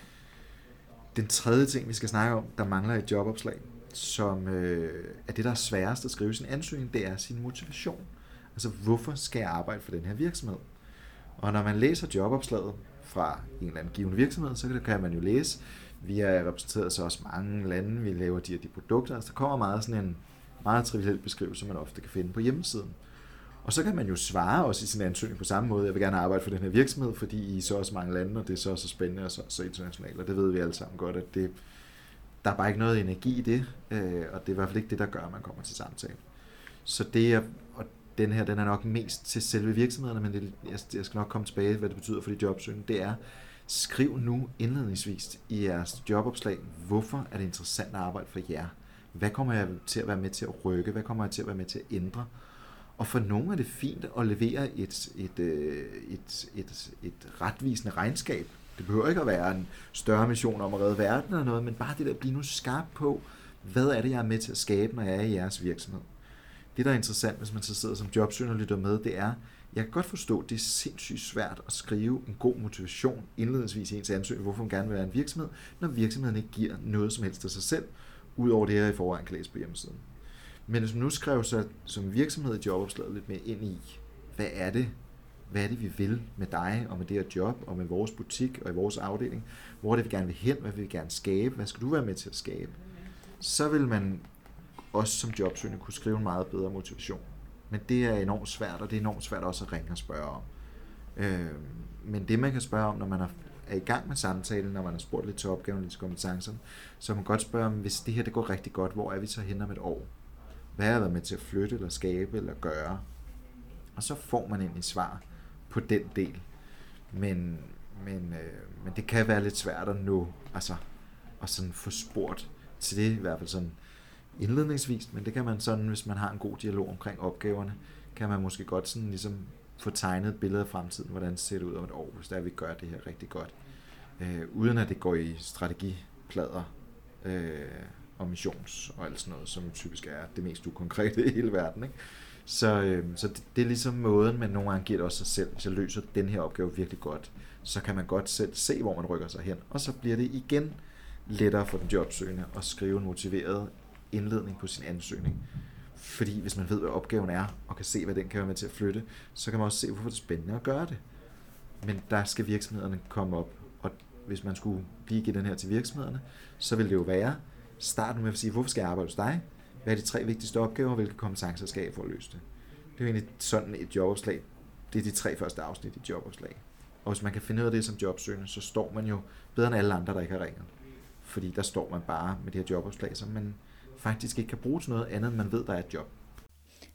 Den tredje ting, vi skal snakke om, der mangler et jobopslag, som øh, er det, der er sværest at skrive sin ansøgning, det er sin motivation. Altså, hvorfor skal jeg arbejde for den her virksomhed? Og når man læser jobopslaget fra en eller anden given virksomhed, så kan man jo læse, vi er repræsenteret så også mange lande, vi laver de og de produkter. Altså, der kommer meget sådan en meget triviel beskrivelse, man ofte kan finde på hjemmesiden. Og så kan man jo svare også i sin ansøgning på samme måde. Jeg vil gerne arbejde for den her virksomhed, fordi I er så også mange lande, og det er så så spændende og så, så internationalt. Og det ved vi alle sammen godt, at det, der er bare ikke noget energi i det, øh, og det er i hvert fald ikke det, der gør, at man kommer til samtale. Så det er, og den her, den er nok mest til selve virksomhederne, men det, jeg, jeg skal nok komme tilbage, hvad det betyder for de jobsøgende, det er, skriv nu indledningsvis i jeres jobopslag, hvorfor er det interessant at arbejde for jer? Hvad kommer jeg til at være med til at rykke? Hvad kommer jeg til at være med til at ændre? Og for nogle er det fint at levere et, et, øh, et, et, et retvisende regnskab. Det behøver ikke at være en større mission om at redde verden eller noget, men bare det der at blive nu skarp på, hvad er det, jeg er med til at skabe, når jeg er i jeres virksomhed. Det, der er interessant, hvis man så sidder som jobsøgende og lytter med, det er, jeg kan godt forstå, at det er sindssygt svært at skrive en god motivation indledningsvis i ens ansøgning, hvorfor man gerne vil være en virksomhed, når virksomheden ikke giver noget som helst af sig selv, udover det her i forvejen kan læse på hjemmesiden. Men hvis man nu skriver sig som virksomhed i jobopslaget lidt mere ind i, hvad er det, hvad er det, vi vil med dig og med det her job og med vores butik og i vores afdeling, hvor er det, vi gerne vil hen, hvad vil vi gerne skabe, hvad skal du være med til at skabe, så vil man også som jobsøgende kunne skrive en meget bedre motivation. Men det er enormt svært, og det er enormt svært også at ringe og spørge om. Øh, men det man kan spørge om, når man er i gang med samtalen, når man har spurgt lidt til opgaven, lidt til kompetencerne, så man godt spørge om, hvis det her det går rigtig godt, hvor er vi så hen om et år? Hvad har jeg været med til at flytte, eller skabe, eller gøre? Og så får man ind i svar på den del. Men, men, øh, men det kan være lidt svært at nå, altså at sådan få spurgt til det, i hvert fald sådan indledningsvis, men det kan man sådan, hvis man har en god dialog omkring opgaverne, kan man måske godt sådan ligesom få tegnet et billede af fremtiden, hvordan det ser ud om et år, hvis der vi gør det her rigtig godt. Øh, uden at det går i strategiplader øh, og missions og alt sådan noget, som typisk er det mest ukonkrete i hele verden. Ikke? Så, øh, så det, det er ligesom måden, man nogle gange giver det også sig selv. Hvis jeg løser den her opgave virkelig godt, så kan man godt selv se, hvor man rykker sig hen. Og så bliver det igen lettere for den jobsøgende at skrive en motiveret indledning på sin ansøgning. Fordi hvis man ved, hvad opgaven er, og kan se, hvad den kan være med til at flytte, så kan man også se, hvorfor det er spændende at gøre det. Men der skal virksomhederne komme op, og hvis man skulle blive give den her til virksomhederne, så vil det jo være, starten med at sige, hvorfor skal jeg arbejde hos dig? Hvad er de tre vigtigste opgaver, og hvilke kompetencer skal jeg for at løse det? Det er jo egentlig sådan et jobopslag. Det er de tre første afsnit i jobopslag. Og hvis man kan finde ud af det som jobsøgende, så står man jo bedre end alle andre, der ikke har ringet. Fordi der står man bare med det her jobopslag, som man faktisk ikke kan bruge til noget andet, end man ved, der er et job.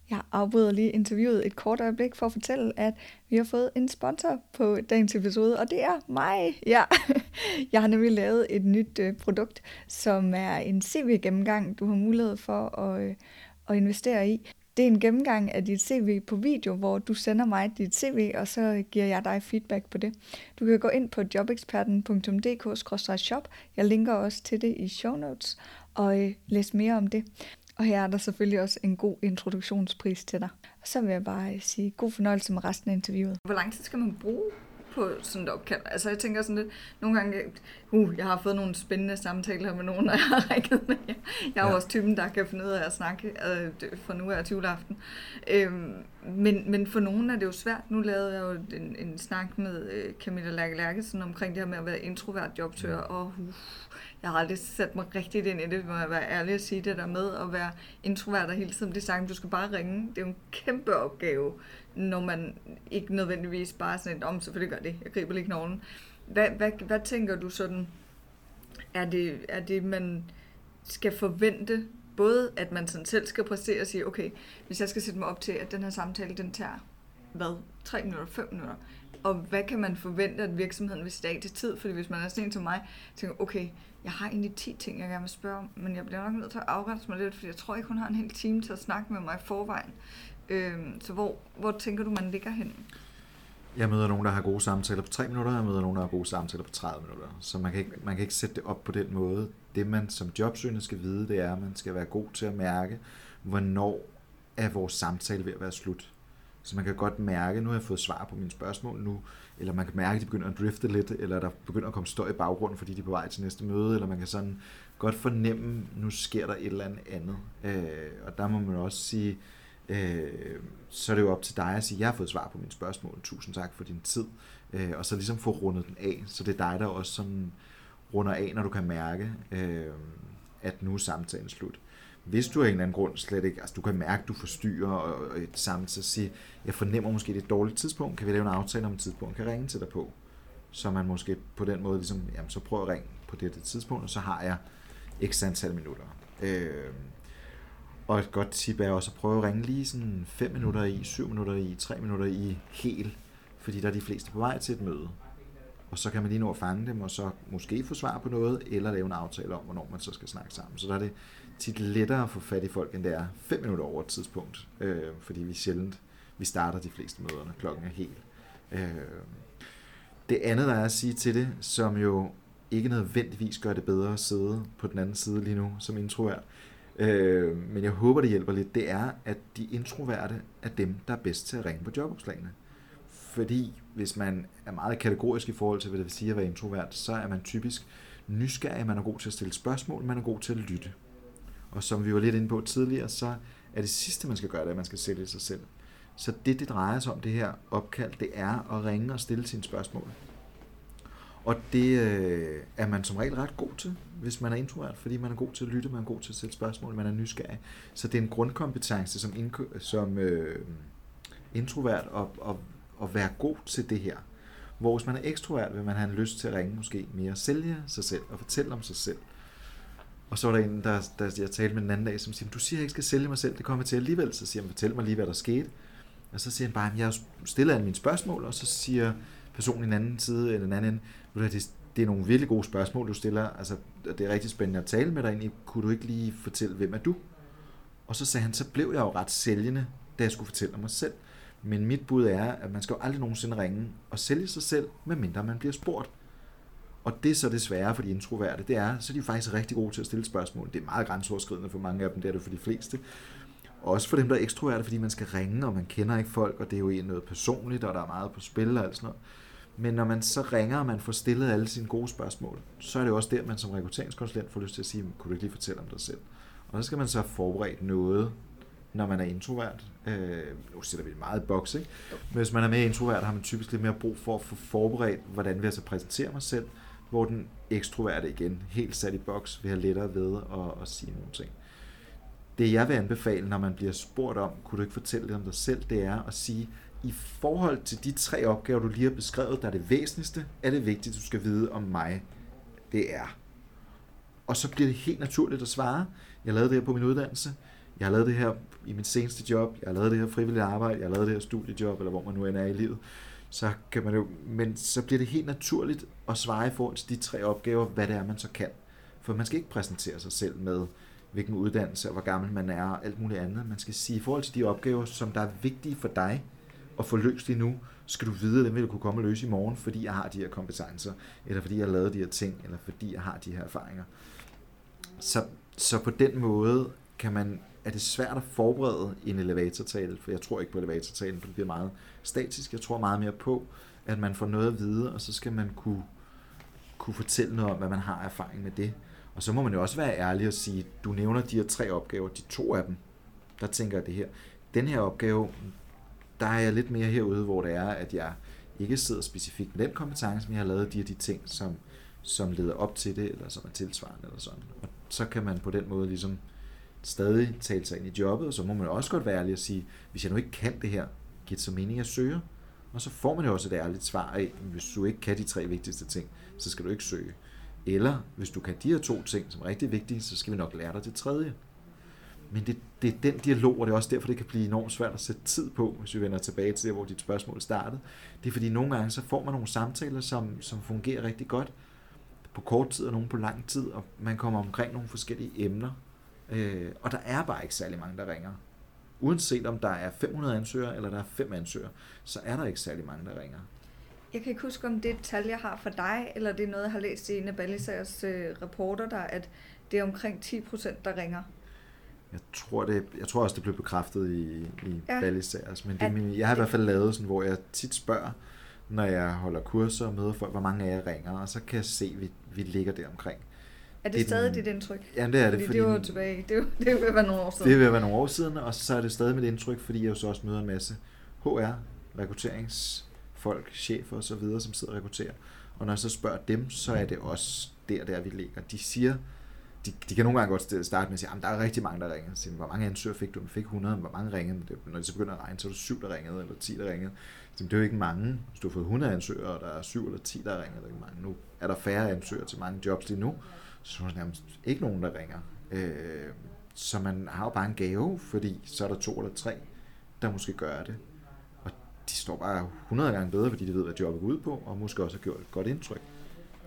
Jeg afbryder lige interviewet et kort øjeblik for at fortælle, at vi har fået en sponsor på dagens episode, og det er mig. Ja, [laughs] jeg har nemlig lavet et nyt øh, produkt, som er en CV-gennemgang, du har mulighed for at, øh, at investere i. Det er en gennemgang af dit CV på video, hvor du sender mig dit CV, og så giver jeg dig feedback på det. Du kan gå ind på jobeksperten.dk-shop. Jeg linker også til det i show notes og øh, læse mere om det. Og her er der selvfølgelig også en god introduktionspris til dig. Og så vil jeg bare sige god fornøjelse med resten af interviewet. Hvor lang tid skal man bruge på sådan et opkald? Altså jeg tænker sådan lidt, nogle gange, uh, jeg har fået nogle spændende samtaler med nogen, og jeg har rækket med. Jeg, jeg er ja. også typen, der kan finde ud af at snakke øh, for nu er juleaften. Øhm, men, men for nogen er det jo svært. Nu lavede jeg jo en, en snak med øh, Camilla Lærke Lærkesen omkring det her med at være introvert jobsøger, og uh, jeg har aldrig sat mig rigtigt ind i det, må jeg være ærlig at sige det der med at være introvert og hele tiden det samme, du skal bare ringe. Det er jo en kæmpe opgave, når man ikke nødvendigvis bare sådan, om selvfølgelig gør det, jeg griber lige knoglen. Hvad, hvad, hvad tænker du sådan, er det, er det man skal forvente, både at man sådan selv skal præstere og sige, okay, hvis jeg skal sætte mig op til, at den her samtale, den tager, hvad, 3 minutter, 5 minutter, og hvad kan man forvente, at virksomheden vil stage til tid? Fordi hvis man er sådan en som mig, tænker, okay, jeg har egentlig 10 ting, jeg gerne vil spørge om, men jeg bliver nok nødt til at afrense mig lidt, fordi jeg tror ikke, hun har en hel time til at snakke med mig i forvejen. Øh, så hvor, hvor tænker du, man ligger hen? Jeg møder nogen, der har gode samtaler på 3 minutter, og jeg møder nogen, der har gode samtaler på 30 minutter. Så man kan, ikke, man kan ikke sætte det op på den måde. Det, man som jobsøgende skal vide, det er, at man skal være god til at mærke, hvornår er vores samtale ved at være slut. Så man kan godt mærke, nu har jeg fået svar på mine spørgsmål nu, eller man kan mærke, at de begynder at drifte lidt, eller der begynder at komme støj i baggrunden, fordi de er på vej til næste møde, eller man kan sådan godt fornemme, nu sker der et eller andet andet. Øh, og der må man også sige, øh, så er det jo op til dig at sige, jeg har fået svar på mine spørgsmål, tusind tak for din tid, øh, og så ligesom få rundet den af, så det er dig, der også sådan runder af, når du kan mærke, øh, at nu er samtalen slut hvis du af en eller anden grund slet ikke, altså du kan mærke, at du forstyrrer og et samt, så sige, jeg fornemmer måske, det er et dårligt tidspunkt, kan vi lave en aftale om et tidspunkt, kan ringe til dig på, så man måske på den måde ligesom, jamen så prøv at ringe på det, det tidspunkt, og så har jeg x antal minutter. Øh, og et godt tip er også at prøve at ringe lige sådan 5 minutter i, 7 minutter i, 3 minutter i helt, fordi der er de fleste på vej til et møde. Og så kan man lige nå at fange dem, og så måske få svar på noget, eller lave en aftale om, hvornår man så skal snakke sammen. Så der er det tit lettere at få fat i folk, end det er 5 minutter over et tidspunkt, øh, fordi vi sjældent, vi starter de fleste møder, når klokken er helt. Øh, det andet, der er at sige til det, som jo ikke nødvendigvis gør det bedre at sidde på den anden side lige nu som introvert, øh, men jeg håber, det hjælper lidt, det er, at de introverte er dem, der er bedst til at ringe på jobopslagene. Fordi hvis man er meget kategorisk i forhold til, hvad det vil sige at være introvert, så er man typisk nysgerrig, man er god til at stille spørgsmål, man er god til at lytte. Og som vi var lidt inde på tidligere, så er det sidste, man skal gøre, det, at man skal sælge sig selv. Så det, det drejer sig om, det her opkald, det er at ringe og stille sine spørgsmål. Og det øh, er man som regel ret god til, hvis man er introvert, fordi man er god til at lytte, man er god til at stille spørgsmål, man er nysgerrig. Så det er en grundkompetence som, som øh, introvert at, at, at være god til det her. Hvor hvis man er ekstrovert, vil man have en lyst til at ringe måske mere sælge sig selv og fortælle om sig selv. Og så var der en, der, der jeg talte med den anden dag, som siger, du siger, at jeg ikke skal sælge mig selv, det kommer til alligevel. Så siger han, fortæl mig lige, hvad der skete. Og så siger han bare, at jeg stiller alle mine spørgsmål, og så siger personen i den anden side, eller den anden det, det er nogle virkelig gode spørgsmål, du stiller. Altså, det er rigtig spændende at tale med dig egentlig. Kunne du ikke lige fortælle, hvem er du? Og så sagde han, så blev jeg jo ret sælgende, da jeg skulle fortælle om mig selv. Men mit bud er, at man skal jo aldrig nogensinde ringe og sælge sig selv, medmindre man bliver spurgt. Og det er så det svære for de introverte, det er, så er de faktisk rigtig gode til at stille spørgsmål. Det er meget grænseoverskridende for mange af dem, det er det for de fleste. Også for dem, der er ekstroverte, fordi man skal ringe, og man kender ikke folk, og det er jo noget personligt, og der er meget på spil og alt sådan noget. Men når man så ringer, og man får stillet alle sine gode spørgsmål, så er det også der, man som rekrutteringskonsulent får lyst til at sige, kunne du ikke lige fortælle om dig selv? Og så skal man så forberede noget, når man er introvert. Øh, nu sætter vi det meget i boks, ikke? Men hvis man er mere introvert, har man typisk lidt mere brug for at få forberedt, hvordan vil jeg så præsentere mig selv, hvor den ekstroverte igen, helt sat i boks, vil have lettere ved at, at sige nogle ting. Det jeg vil anbefale, når man bliver spurgt om, kunne du ikke fortælle lidt om dig selv, det er at sige, i forhold til de tre opgaver, du lige har beskrevet, der er det væsentligste, er det vigtigt, du skal vide om mig. Det er. Og så bliver det helt naturligt at svare. Jeg lavede det her på min uddannelse. Jeg har lavet det her i mit seneste job. Jeg har lavet det her frivilligt arbejde. Jeg har lavet det her studiejob, eller hvor man nu end er i livet så kan man jo, men så bliver det helt naturligt at svare i forhold til de tre opgaver, hvad det er, man så kan. For man skal ikke præsentere sig selv med, hvilken uddannelse og hvor gammel man er og alt muligt andet. Man skal sige, i forhold til de opgaver, som der er vigtige for dig at få løst lige nu, skal du vide, at dem vil du kunne komme og løse i morgen, fordi jeg har de her kompetencer, eller fordi jeg har lavet de her ting, eller fordi jeg har de her erfaringer. Så, så på den måde kan man er det svært at forberede en elevatortale, for jeg tror ikke på elevatortalen, for det bliver meget statisk. Jeg tror meget mere på, at man får noget at vide, og så skal man kunne, kunne fortælle noget om, hvad man har erfaring med det. Og så må man jo også være ærlig og sige, du nævner de her tre opgaver, de to af dem, der tænker jeg det her. Den her opgave, der er jeg lidt mere herude, hvor det er, at jeg ikke sidder specifikt med den kompetence, men jeg har lavet de her de ting, som, som leder op til det, eller som er tilsvarende, eller sådan. Og så kan man på den måde ligesom stadig tale sig ind i jobbet, og så må man også godt være ærlig og sige, hvis jeg nu ikke kan det her, giver det så mening at søge? Og så får man jo også et ærligt svar af, hvis du ikke kan de tre vigtigste ting, så skal du ikke søge. Eller hvis du kan de her to ting, som er rigtig vigtige, så skal vi nok lære dig det tredje. Men det, det er den dialog, og det er også derfor, det kan blive enormt svært at sætte tid på, hvis vi vender tilbage til, der, hvor dit spørgsmål startede. Det er fordi, nogle gange så får man nogle samtaler, som, som fungerer rigtig godt på kort tid, og nogle på lang tid, og man kommer omkring nogle forskellige emner. Øh, og der er bare ikke særlig mange, der ringer. Uanset om der er 500 ansøgere, eller der er 5 ansøgere, så er der ikke særlig mange, der ringer. Jeg kan ikke huske, om det er et tal, jeg har for dig, eller det er noget, jeg har læst i en af Ballisagers øh, rapporter, der, at det er omkring 10 procent, der ringer. Jeg tror, det, jeg tror også, det blev bekræftet i, i Ja. Ballisagers, men det, At- at, jeg har i hvert fald lavet sådan, hvor jeg tit spørger, når jeg holder kurser og møder folk, hvor mange af jer ringer, og så kan jeg se, at vi, vi ligger der omkring. Er det, Det stadig dit indtryk? Jamen det er det, fordi, det var tilbage. Det jo, det at være nogle år siden. det vil være nogle år siden, og så er det stadig mit indtryk, fordi jeg jo så også møder en masse HR, rekrutteringsfolk, chefer videre, som sidder og rekrutterer. Og når jeg så spørger dem, så er det også der, der vi ligger. De siger, de, de kan nogle gange godt starte med at sige, at der er rigtig mange, der ringer. Så siger, hvor mange ansøgere fik du? Du fik 100, men hvor mange ringede? Når de så begynder at regne, så er det syv, der ringede, eller 10, der ringede. Så det er jo ikke mange. Hvis du har fået 100 ansøgere, og der er syv eller 10, der ringer, det er ikke mange. Nu er der færre ansøgere til mange jobs lige nu, så er der nærmest ikke nogen, der ringer. Øh, så man har jo bare en gave, fordi så er der to eller tre, der måske gør det. Og de står bare 100 gange bedre, fordi de ved, hvad jobbet går ud på, og måske også har gjort et godt indtryk.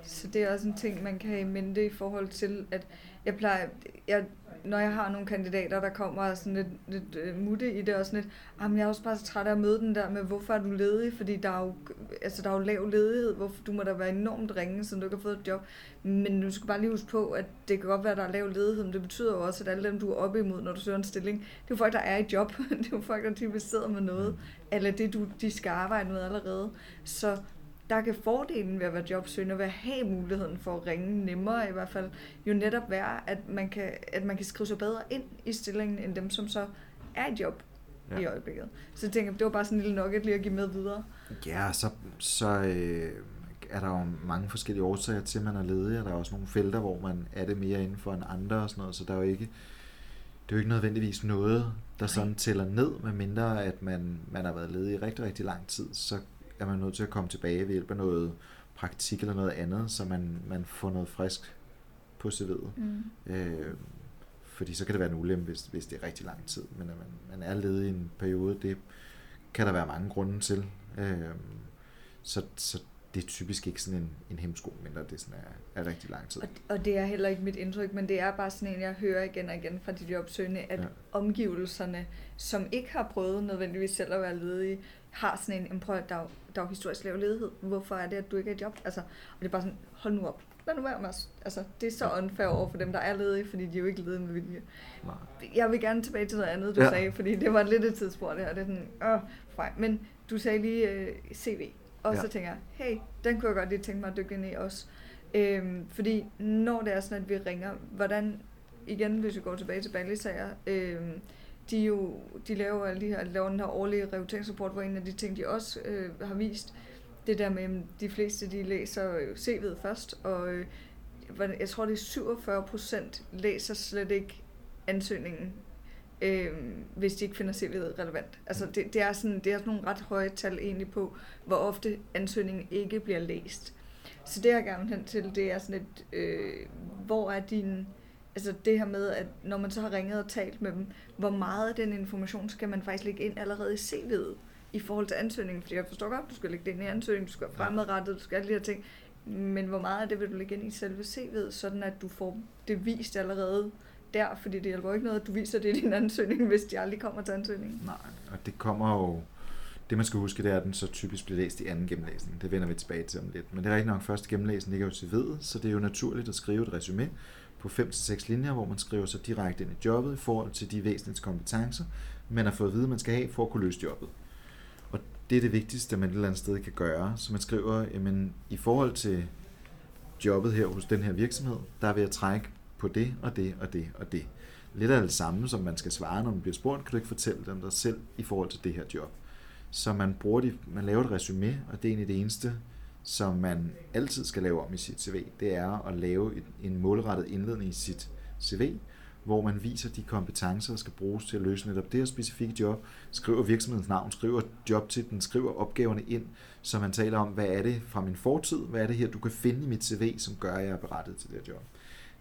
Så det er også en ting, man kan have i mente i forhold til, at jeg plejer, jeg, når jeg har nogle kandidater, der kommer og er sådan lidt, lidt uh, mutte i det, og sådan lidt, jamen jeg er også bare så træt af at møde den der med, hvorfor er du ledig, fordi der er jo, altså, der er jo lav ledighed, hvorfor, du må da være enormt ringe, så du ikke har fået et job. Men du skal bare lige huske på, at det kan godt være, at der er lav ledighed, men det betyder jo også, at alle dem, du er oppe imod, når du søger en stilling, det er jo folk, der er i job. [laughs] det er jo folk, der typisk sidder med noget, eller det, du, de skal arbejde med allerede. Så der kan fordelen ved at være jobsøgende, ved at have muligheden for at ringe nemmere i hvert fald, jo netop være, at man kan, at man kan skrive sig bedre ind i stillingen, end dem, som så er i job ja. I øjeblikket. Så jeg tænker, det var bare sådan en lille nugget lige at give med videre. Ja, så, så øh, er der jo mange forskellige årsager til, at man er ledig, og der er også nogle felter, hvor man er det mere inden for en andre og sådan noget, så der er jo ikke, det er jo ikke nødvendigvis noget, der sådan tæller ned, medmindre at man, man har været ledig i rigtig, rigtig lang tid, så er man nødt til at komme tilbage ved hjælp af noget praktik eller noget andet, så man, man får noget frisk på CV'et. Mm. Øh, fordi så kan det være en ulempe, hvis, hvis det er rigtig lang tid. Men at man, man er ledig i en periode, det kan der være mange grunde til. Øh, så, så det er typisk ikke sådan en, en hemsko, mindre det sådan er, er rigtig lang tid. Og, og det er heller ikke mit indtryk, men det er bare sådan en, jeg hører igen og igen fra de jobsøgende, at ja. Omgivelserne, som ikke har prøvet nødvendigvis selv at være ledige, har sådan en, "Jamen, prøv at der er, der er historisk lav ledighed. Hvorfor er det, at du ikke er i job? Altså, og det er bare sådan, hold nu op. Lad nu være med at- Altså, det er så unfair over for dem, der er ledige, fordi de er jo ikke ledige med vilje. Nej. Jeg vil gerne tilbage til noget andet, du Ja. sagde, fordi det var lidt et tidsspur, det her. Det er sådan, åh, fej. Men du sagde lige øh, CV, og ja. Så tænker jeg, hey, den kunne jeg godt lige tænke mig at dykke ind i også. Øhm, fordi når det er sådan, at vi ringer, hvordan, igen, hvis vi går tilbage til Ballisager, øhm, de, jo, de laver alle de her, laver den her årlige rekrutteringsrapport, hvor en af de ting, de også øh, har vist, det der med, at de fleste de læser øh, CV'et først, og øh, jeg tror, det er 47 procent læser slet ikke ansøgningen, øh, hvis de ikke finder CV'et relevant. Altså det, det, er sådan, det er sådan nogle ret høje tal egentlig på, hvor ofte ansøgningen ikke bliver læst. Så det jeg gerne hen til, det er sådan et, øh, hvor er din, altså det her med, at når man så har ringet og talt med dem, hvor meget af den information skal man faktisk lægge ind allerede i CV'et i forhold til ansøgningen? Fordi jeg forstår godt, du skal lægge det ind i ansøgningen, du skal være fremadrettet, du skal alle de her ting, men hvor meget af det vil du lægge ind i selve CV'et, sådan at du får det vist allerede der, fordi det hjælper jo ikke noget, at du viser det i din ansøgning, hvis de aldrig kommer til ansøgningen. Nej, og det kommer jo... Det man skal huske, det er, at den så typisk bliver læst i anden gennemlæsning. Det vender vi tilbage til om lidt. Men det er rigtig nok, første gennemlæsning ligger jo til ved, så det er jo naturligt at skrive et resume på 5-6 linjer, hvor man skriver sig direkte ind i jobbet i forhold til de væsentlige kompetencer, man har fået at vide, man skal have for at kunne løse jobbet. Og det er det vigtigste, man et eller andet sted kan gøre. Så man skriver, jamen i forhold til jobbet her hos den her virksomhed, der vil jeg trække på det og det og det og det. Lidt af det samme, som man skal svare, når man bliver spurgt, kan du ikke fortælle dem dig selv i forhold til det her job. Så man, bruger de, man laver et resume, og det er egentlig det eneste, som man altid skal lave om i sit CV. Det er at lave en målrettet indledning i sit CV, hvor man viser de kompetencer, der skal bruges til at løse netop det her specifikke job, skriver virksomhedens navn, skriver jobtitlen, skriver opgaverne ind, så man taler om, hvad er det fra min fortid, hvad er det her, du kan finde i mit CV, som gør, at jeg er berettet til det her job.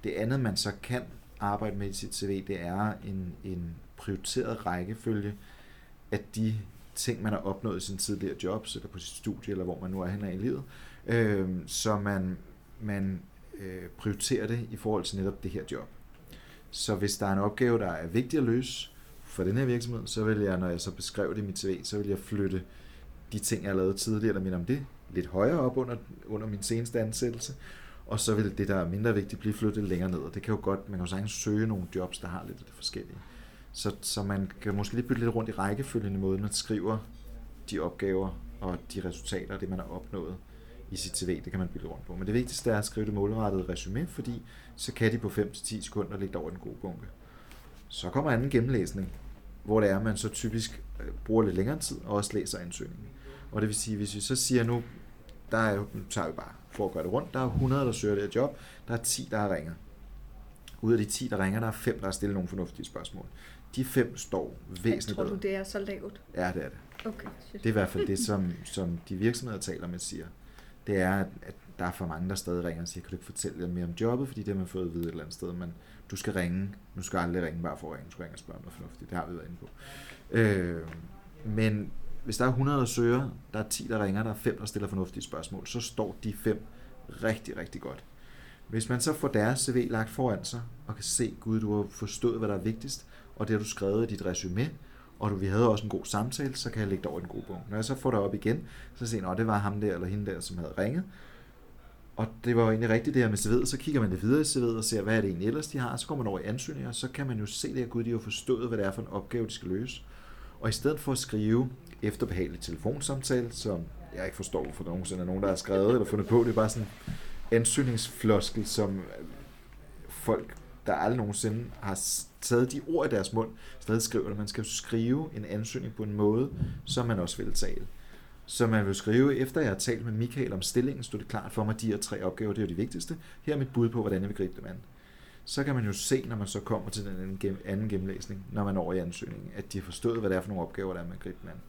Det andet, man så kan arbejde med i sit CV, det er en, en prioriteret rækkefølge af de ting, man har opnået i sin tidligere job, eller på sit studie, eller hvor man nu er henne i livet, øh, så man, man øh, prioriterer det i forhold til netop det her job. Så hvis der er en opgave, der er vigtig at løse for den her virksomhed, så vil jeg, når jeg så beskrev det i mit CV, så vil jeg flytte de ting, jeg har lavet tidligere, eller minder om det, lidt højere op under, under min seneste ansættelse, og så vil det, der er mindre vigtigt, blive flyttet længere ned. Og det kan jo godt, man kan jo sagtens søge nogle jobs, der har lidt af det forskellige. Så, så man kan måske lige bytte lidt rundt i rækkefølgen i måden, man skriver de opgaver og de resultater, det man har opnået i sit CV, det kan man bytte rundt på. Men det vigtigste er at skrive det målrettede resume, fordi så kan de på 5-10 sekunder ligge over den gode bunke. Så kommer anden gennemlæsning, hvor det er, at man så typisk øh, bruger lidt længere tid og også læser ansøgningen. Og det vil sige, hvis vi så siger nu, der er jo, nu tager vi bare for at gøre det rundt, der er 100, der søger det her job, der er 10, der ringer. Ud af de 10, der ringer, der er 5, der har stillet nogle fornuftige spørgsmål. De 5 står væsentligt Tror du, det er så lavt? Ja, det er det. Okay, det er i hvert fald det, som, som de virksomheder taler med siger. Det er, at der er for mange, der stadig ringer og siger, kan du ikke fortælle lidt mere om jobbet, fordi det har man fået at vide et eller andet sted, men du skal ringe. Nu skal aldrig ringe bare for at ringe. Du skal ringe og spørge noget fornuftigt. Det har vi været inde på. Øh, men hvis der er 100, der søger, der er 10, der ringer, der er 5, der stiller fornuftige spørgsmål, så står de 5 rigtig, rigtig godt. Hvis man så får deres CV lagt foran sig, og kan se, gud, du har forstået, hvad der er vigtigst, og det har du skrevet i dit resume, og du, vi havde også en god samtale, så kan jeg lægge det over i god gode punkt. Når jeg så får det op igen, så ser jeg, at det var ham der eller hende der, som havde ringet, og det var jo egentlig rigtigt det her med CV'et, så kigger man det videre i CV'et og ser, hvad er det egentlig ellers, de har, så går man over i ansøgninger, og så kan man jo se det, at gud, de har forstået, hvad det er for en opgave, de skal løse. Og i stedet for at skrive efterbehagelig telefonsamtale, som jeg ikke forstår, for nogensinde er nogen, der har skrevet eller fundet på, det er bare sådan en ansøgningsfloskel, som øh, folk, der aldrig nogensinde har taget de ord i deres mund, stadig skriver det. Man skal skrive en ansøgning på en måde, som man også vil tale. Så man vil skrive, efter jeg har talt med Michael om stillingen, stod det klart for mig, at de her tre opgaver, det er jo de vigtigste. Her er mit bud på, hvordan jeg vil gribe dem an. Så kan man jo se, når man så kommer til den anden gennemlæsning, når man er over i ansøgningen, at de har forstået, hvad det er for nogle opgaver, der er, man griber dem an.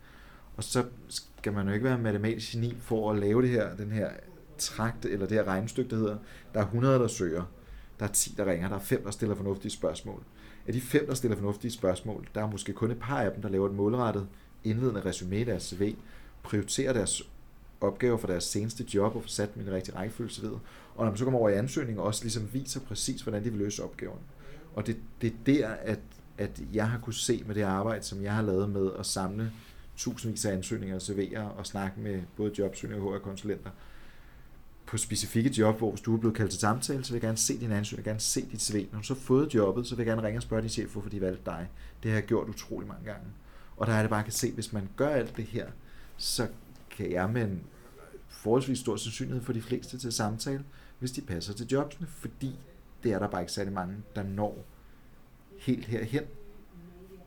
Og så skal man jo ikke være matematisk geni for at lave det her, den her trakt, eller det her regnestykke, der hedder, der er 100, der søger, der er 10, der ringer, der er 5, der stiller fornuftige spørgsmål. Af de 5, der stiller fornuftige spørgsmål, der er måske kun et par af dem, der laver et målrettet indledende resume af deres CV, prioriterer deres opgaver for deres seneste job og får sat dem i en rigtig rækkefølge osv. Og når man så kommer over i ansøgningen, også ligesom viser præcis, hvordan de vil løse opgaven. Og det, det er der, at, at jeg har kunne se med det arbejde, som jeg har lavet med at samle tusindvis af ansøgninger og CV'er og snakke med både jobsøgende og HR-konsulenter på specifikke job, hvor hvis du er blevet kaldt til samtale, så vil jeg gerne se din ansøgning, jeg vil gerne se dit CV. Når du så har fået jobbet, så vil jeg gerne ringe og spørge din chef, hvorfor de valgte dig. Det har jeg gjort utrolig mange gange. Og der er det bare, at kan se, hvis man gør alt det her, så kan jeg med en forholdsvis stor sandsynlighed for de fleste til samtale, hvis de passer til jobsene, fordi det er der bare ikke særlig mange, der når helt herhen.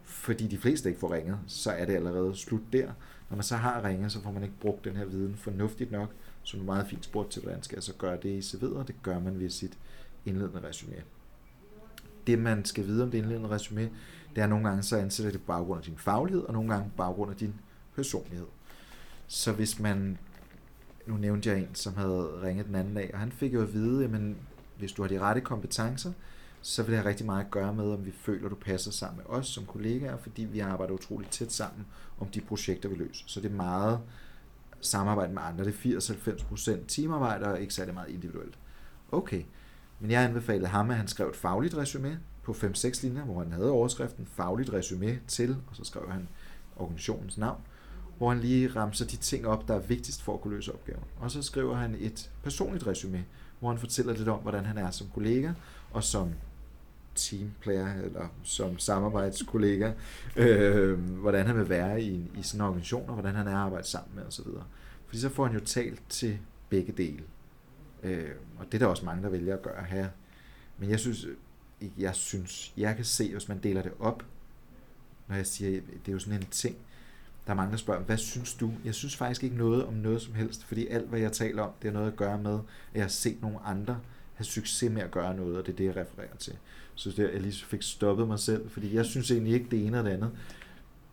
Fordi de fleste ikke får ringet, så er det allerede slut der. Når man så har ringet, så får man ikke brugt den her viden fornuftigt nok, så du meget fint spurgt til, hvordan skal jeg så gøre det i CV'et, og det gør man ved sit indledende resume. Det man skal vide om det indledende resume, det er nogle gange så ansætter det på baggrund af din faglighed, og nogle gange på baggrund af din personlighed. Så hvis man, nu nævnte jeg en, som havde ringet den anden dag, og han fik jo at vide, at hvis du har de rette kompetencer, så vil det have rigtig meget at gøre med, om vi føler, at du passer sammen med os som kollegaer, fordi vi arbejder utroligt tæt sammen om de projekter, vi løser. Så det er meget samarbejde med andre. Det er 80-90% teamarbejde og ikke særlig meget individuelt. Okay, men jeg anbefalede ham, at han skrev et fagligt resume på 5-6 linjer, hvor han havde overskriften fagligt resume til, og så skrev han organisationens navn hvor han lige ramser de ting op, der er vigtigst for at kunne løse opgaven. Og så skriver han et personligt resume, hvor han fortæller lidt om, hvordan han er som kollega og som teamplayer eller som samarbejdskollega, øh, hvordan han vil være i, i sådan en organisation, og hvordan han er at arbejde sammen med osv. Fordi så får han jo talt til begge dele. Øh, og det er der også mange, der vælger at gøre her. Men jeg synes, jeg synes, jeg kan se, hvis man deler det op, når jeg siger, det er jo sådan en ting, der er mange, der spørger, hvad synes du? Jeg synes faktisk ikke noget om noget som helst, fordi alt, hvad jeg taler om, det har noget at gøre med, at jeg har set nogle andre have succes med at gøre noget, og det er det, jeg refererer til. Så det, jeg lige fik stoppet mig selv, fordi jeg synes egentlig ikke det ene eller det andet.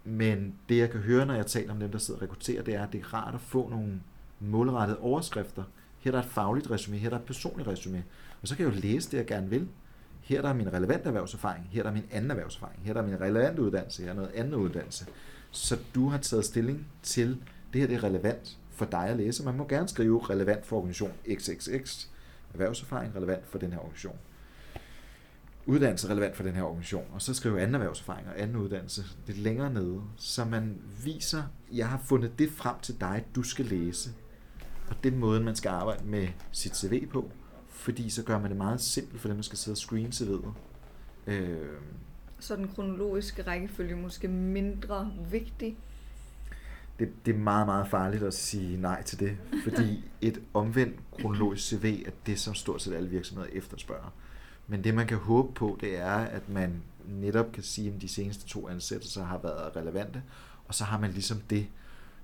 Men det, jeg kan høre, når jeg taler om dem, der sidder og rekrutterer, det er, at det er rart at få nogle målrettede overskrifter. Her er der et fagligt resume, her er der et personligt resume. Og så kan jeg jo læse det, jeg gerne vil. Her er der min relevante erhvervserfaring, her er der min anden erhvervserfaring, her er der min relevante uddannelse, her er noget andet uddannelse. Så du har taget stilling til, det her det er relevant for dig at læse. Man må gerne skrive relevant for organisation XXX, erhvervserfaring relevant for den her organisation. Uddannelse relevant for den her organisation, og så skrive anden erhvervserfaring og anden uddannelse lidt længere nede, så man viser, jeg har fundet det frem til dig, du skal læse. Og den måde, man skal arbejde med sit CV på, fordi så gør man det meget simpelt for dem, der skal sidde og screene CV'et. Øh, så den kronologiske rækkefølge måske mindre vigtig? Det, det er meget, meget farligt at sige nej til det, fordi [laughs] et omvendt kronologisk CV er det, som stort set alle virksomheder efterspørger. Men det, man kan håbe på, det er, at man netop kan sige, at de seneste to ansættelser har været relevante, og så har man ligesom det,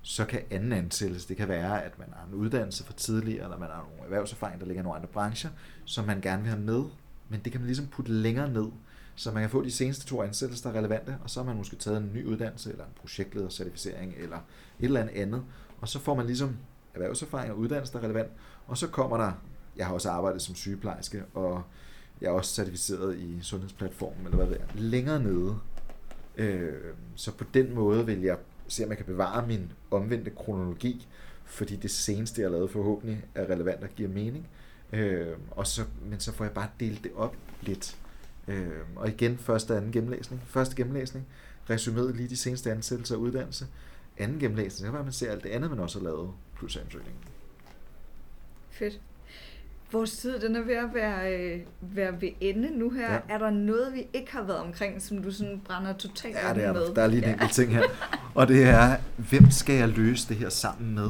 så kan anden ansættelse, det kan være, at man har en uddannelse for tidligere, eller man har nogle erhvervserfaring, der ligger i nogle andre brancher, som man gerne vil have med, men det kan man ligesom putte længere ned, så man kan få de seneste to ansættelser, der er relevante, og så har man måske taget en ny uddannelse, eller en projektledercertificering, eller et eller andet andet, og så får man ligesom erhvervserfaring og uddannelse, der er relevant, og så kommer der, jeg har også arbejdet som sygeplejerske, og jeg er også certificeret i sundhedsplatformen, eller hvad ved jeg, længere nede. Øh, så på den måde vil jeg se, om jeg kan bevare min omvendte kronologi, fordi det seneste, jeg har lavet forhåbentlig, er relevant og giver mening. Øh, og så, men så får jeg bare delt det op lidt. Øh, og igen, første og anden gennemlæsning. Første gennemlæsning, resuméet lige de seneste ansættelser og uddannelse. Anden gennemlæsning, så kan man se alt det andet, man også har lavet, plus ansøgningen. Fedt. Vores tid den er ved at være, øh, være ved ende nu her. Ja. Er der noget, vi ikke har været omkring, som du sådan brænder totalt ja, det er med? Der. der er lige en ja. ting her. Og det er, hvem skal jeg løse det her sammen med?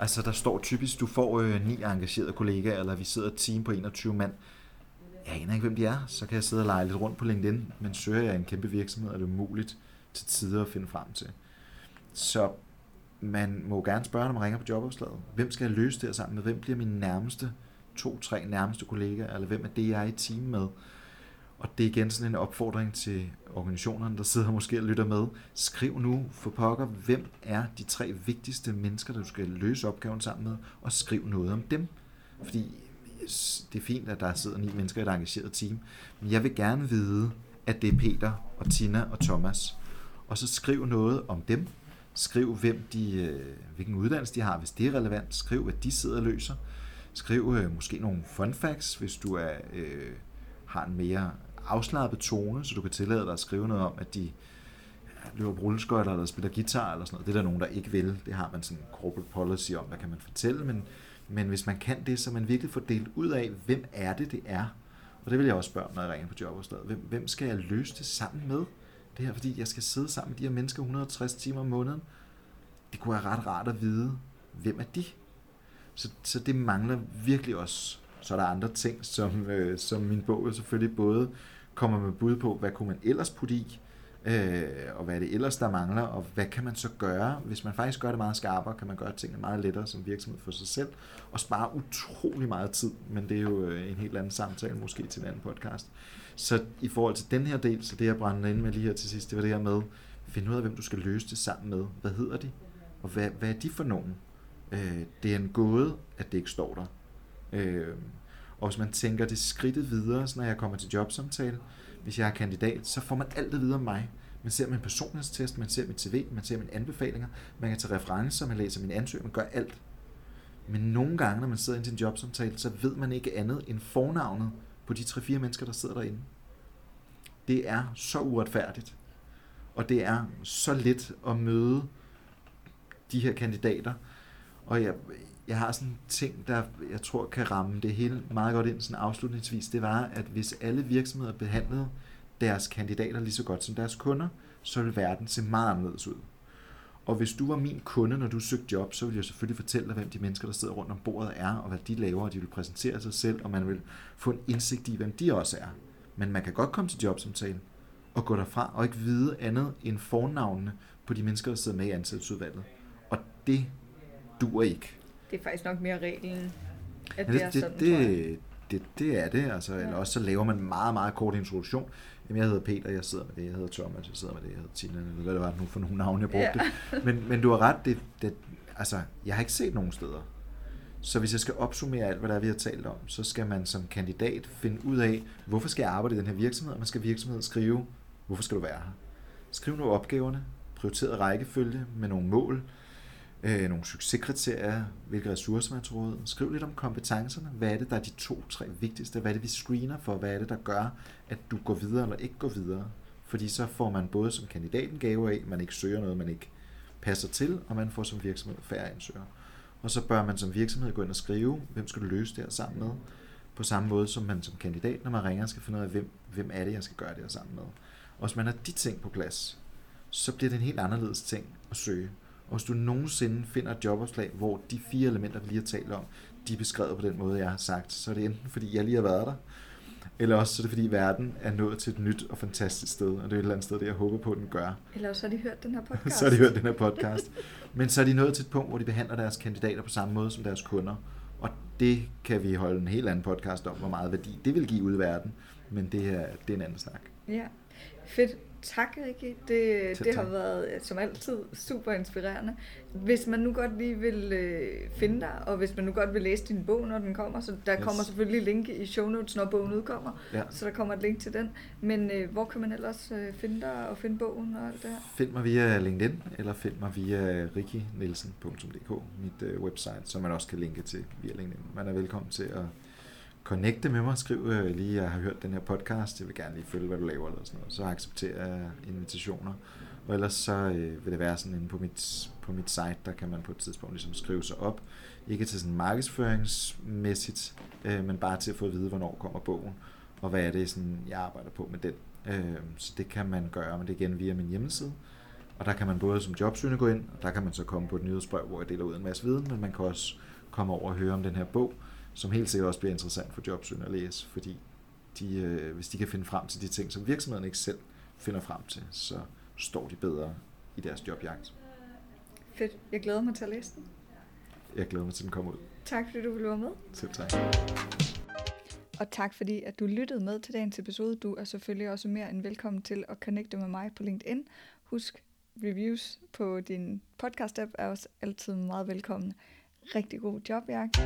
Altså, der står typisk, du får øh, ni engagerede kollegaer, eller vi sidder et team på 21 mand. Jeg aner ikke, hvem de er. Så kan jeg sidde og lege lidt rundt på LinkedIn, men søger jeg en kæmpe virksomhed, er det umuligt til tider at finde frem til. Så man må gerne spørge, når man ringer på jobopslaget. Hvem skal jeg løse det her sammen med? Hvem bliver min nærmeste to-tre nærmeste kollegaer? Eller hvem er det, jeg er i team med? Og det er igen sådan en opfordring til organisationerne, der sidder måske og lytter med. Skriv nu for pokker, hvem er de tre vigtigste mennesker, der du skal løse opgaven sammen med, og skriv noget om dem. Fordi det er fint, at der sidder ni mennesker i et engageret team, men jeg vil gerne vide, at det er Peter og Tina og Thomas. Og så skriv noget om dem, Skriv, hvem de, øh, hvilken uddannelse de har, hvis det er relevant. Skriv, hvad de sidder og løser. Skriv øh, måske nogle fun facts, hvis du er, øh, har en mere afslappet tone, så du kan tillade dig at skrive noget om, at de løber på rulleskøjter eller spiller guitar eller sådan noget. Det er der nogen, der ikke vil. Det har man sådan en corporate policy om, hvad kan man fortælle, men, men hvis man kan det, så man virkelig får delt ud af, hvem er det, det er. Og det vil jeg også spørge, når jeg ringer på jobopslaget. Hvem, hvem skal jeg løse det sammen med? det her, fordi jeg skal sidde sammen med de her mennesker 160 timer om måneden. Det kunne være ret rart at vide, hvem er de? Så, så det mangler virkelig også. Så er der andre ting, som, øh, som min bog selvfølgelig både kommer med bud på, hvad kunne man ellers putte i, øh, og hvad er det ellers, der mangler, og hvad kan man så gøre? Hvis man faktisk gør det meget skarpere, kan man gøre tingene meget lettere som virksomhed for sig selv, og spare utrolig meget tid, men det er jo øh, en helt anden samtale, måske til en anden podcast. Så i forhold til den her del, så det jeg brænder ind med lige her til sidst, det var det her med, finde ud af, hvem du skal løse det sammen med. Hvad hedder de? Og hvad, hvad er de for nogen? Øh, det er en gåde, at det ikke står der. Øh, og hvis man tænker det skridtet videre, så når jeg kommer til jobsamtale, hvis jeg er kandidat, så får man alt det videre om mig. Man ser min personlighedstest, man ser mit CV, man ser mine anbefalinger, man kan tage referencer, man læser min ansøgning, man gør alt. Men nogle gange, når man sidder ind til en jobsamtale, så ved man ikke andet end fornavnet på de tre-fire mennesker, der sidder derinde. Det er så uretfærdigt. Og det er så let at møde de her kandidater. Og jeg, jeg har sådan en ting, der jeg tror kan ramme det hele meget godt ind sådan afslutningsvis. Det var, at hvis alle virksomheder behandlede deres kandidater lige så godt som deres kunder, så ville verden se meget anderledes ud. Og hvis du var min kunde, når du søgte job, så ville jeg selvfølgelig fortælle dig, hvem de mennesker, der sidder rundt om bordet er, og hvad de laver, og de vil præsentere sig selv, og man vil få en indsigt i, hvem de også er. Men man kan godt komme til jobsamtalen og gå derfra og ikke vide andet end fornavnene på de mennesker, der sidder med i ansættelsesudvalget. Og det dur ikke. Det er faktisk nok mere reglen, at Ja, det, er det, sådan, det, det, det, det er det, altså. Ja. Eller også så laver man en meget, meget kort introduktion. Jamen, jeg hedder Peter, jeg sidder med det, jeg hedder Thomas, jeg sidder med det, jeg hedder Tina, eller hvad det var nu for nogle navne, jeg brugte. Ja. Men, men du har ret, det, det, altså, jeg har ikke set nogen steder. Så hvis jeg skal opsummere alt, hvad der er, vi har talt om, så skal man som kandidat finde ud af, hvorfor skal jeg arbejde i den her virksomhed, og man skal virksomheden skrive, hvorfor skal du være her. Skriv nogle opgaverne, prioriteret rækkefølge med nogle mål, øh, nogle succeskriterier, hvilke ressourcer man tror. Skriv lidt om kompetencerne. Hvad er det, der er de to-tre vigtigste? Hvad er det, vi screener for? Hvad er det, der gør, at du går videre eller ikke går videre? Fordi så får man både som kandidaten gaver gave af, man ikke søger noget, man ikke passer til, og man får som virksomhed færre ansøgere. Og så bør man som virksomhed gå ind og skrive, hvem skal du løse det her sammen med? På samme måde som man som kandidat, når man ringer, skal finde ud af, hvem, hvem er det, jeg skal gøre det her sammen med. Og hvis man har de ting på plads, så bliver det en helt anderledes ting at søge. Og hvis du nogensinde finder et jobopslag, hvor de fire elementer, vi lige har talt om, de er beskrevet på den måde, jeg har sagt, så er det enten fordi, jeg lige har været der, eller også så er det fordi, verden er nået til et nyt og fantastisk sted, og det er et eller andet sted, det jeg håber på, den gør. Eller også har de hørt den her [laughs] podcast. så har de hørt den her podcast. Men så er de nået til et punkt, hvor de behandler deres kandidater på samme måde som deres kunder. Og det kan vi holde en helt anden podcast om, hvor meget værdi det vil give ud i verden. Men det er, det er en anden snak. Ja, fedt. Tak, Rikke. Det, det har været, som altid, super inspirerende. Hvis man nu godt lige vil øh, finde dig, og hvis man nu godt vil læse din bog, når den kommer, så der Yes. kommer selvfølgelig link i show notes, når bogen udkommer, Ja. så der kommer et link til den. Men øh, hvor kan man ellers øh, finde dig og finde bogen og alt det her? Find mig via LinkedIn, eller find mig via rikinelsen.dk, mit øh, website, som man også kan linke til via LinkedIn. Man er velkommen til at connecte med mig. Skriv øh, lige, jeg har hørt den her podcast. Jeg vil gerne lige følge, hvad du laver, eller sådan noget. Så accepterer jeg invitationer. Og ellers så øh, vil det være sådan inde på mit, på mit site, der kan man på et tidspunkt ligesom skrive sig op. Ikke til sådan markedsføringsmæssigt, øh, men bare til at få at vide, hvornår kommer bogen, og hvad er det, sådan, jeg arbejder på med den. Øh, så det kan man gøre, men det igen via min hjemmeside. Og der kan man både som jobsøgende gå ind, og der kan man så komme på et nyhedsbrev, hvor jeg deler ud en masse viden, men man kan også komme over og høre om den her bog, som helt sikkert også bliver interessant for jobsøgende at læse, fordi de, øh, hvis de kan finde frem til de ting, som virksomheden ikke selv finder frem til, så står de bedre i deres jobjagt. Fedt. Jeg glæder mig til at læse den. Jeg glæder mig til, at den kommer ud. Tak fordi du ville være med. Selv tak. Og tak fordi, at du lyttede med til dagens episode. Du er selvfølgelig også mere end velkommen til at connecte med mig på LinkedIn. Husk, reviews på din podcast-app er også altid meget velkommen. Rigtig god jobjagt.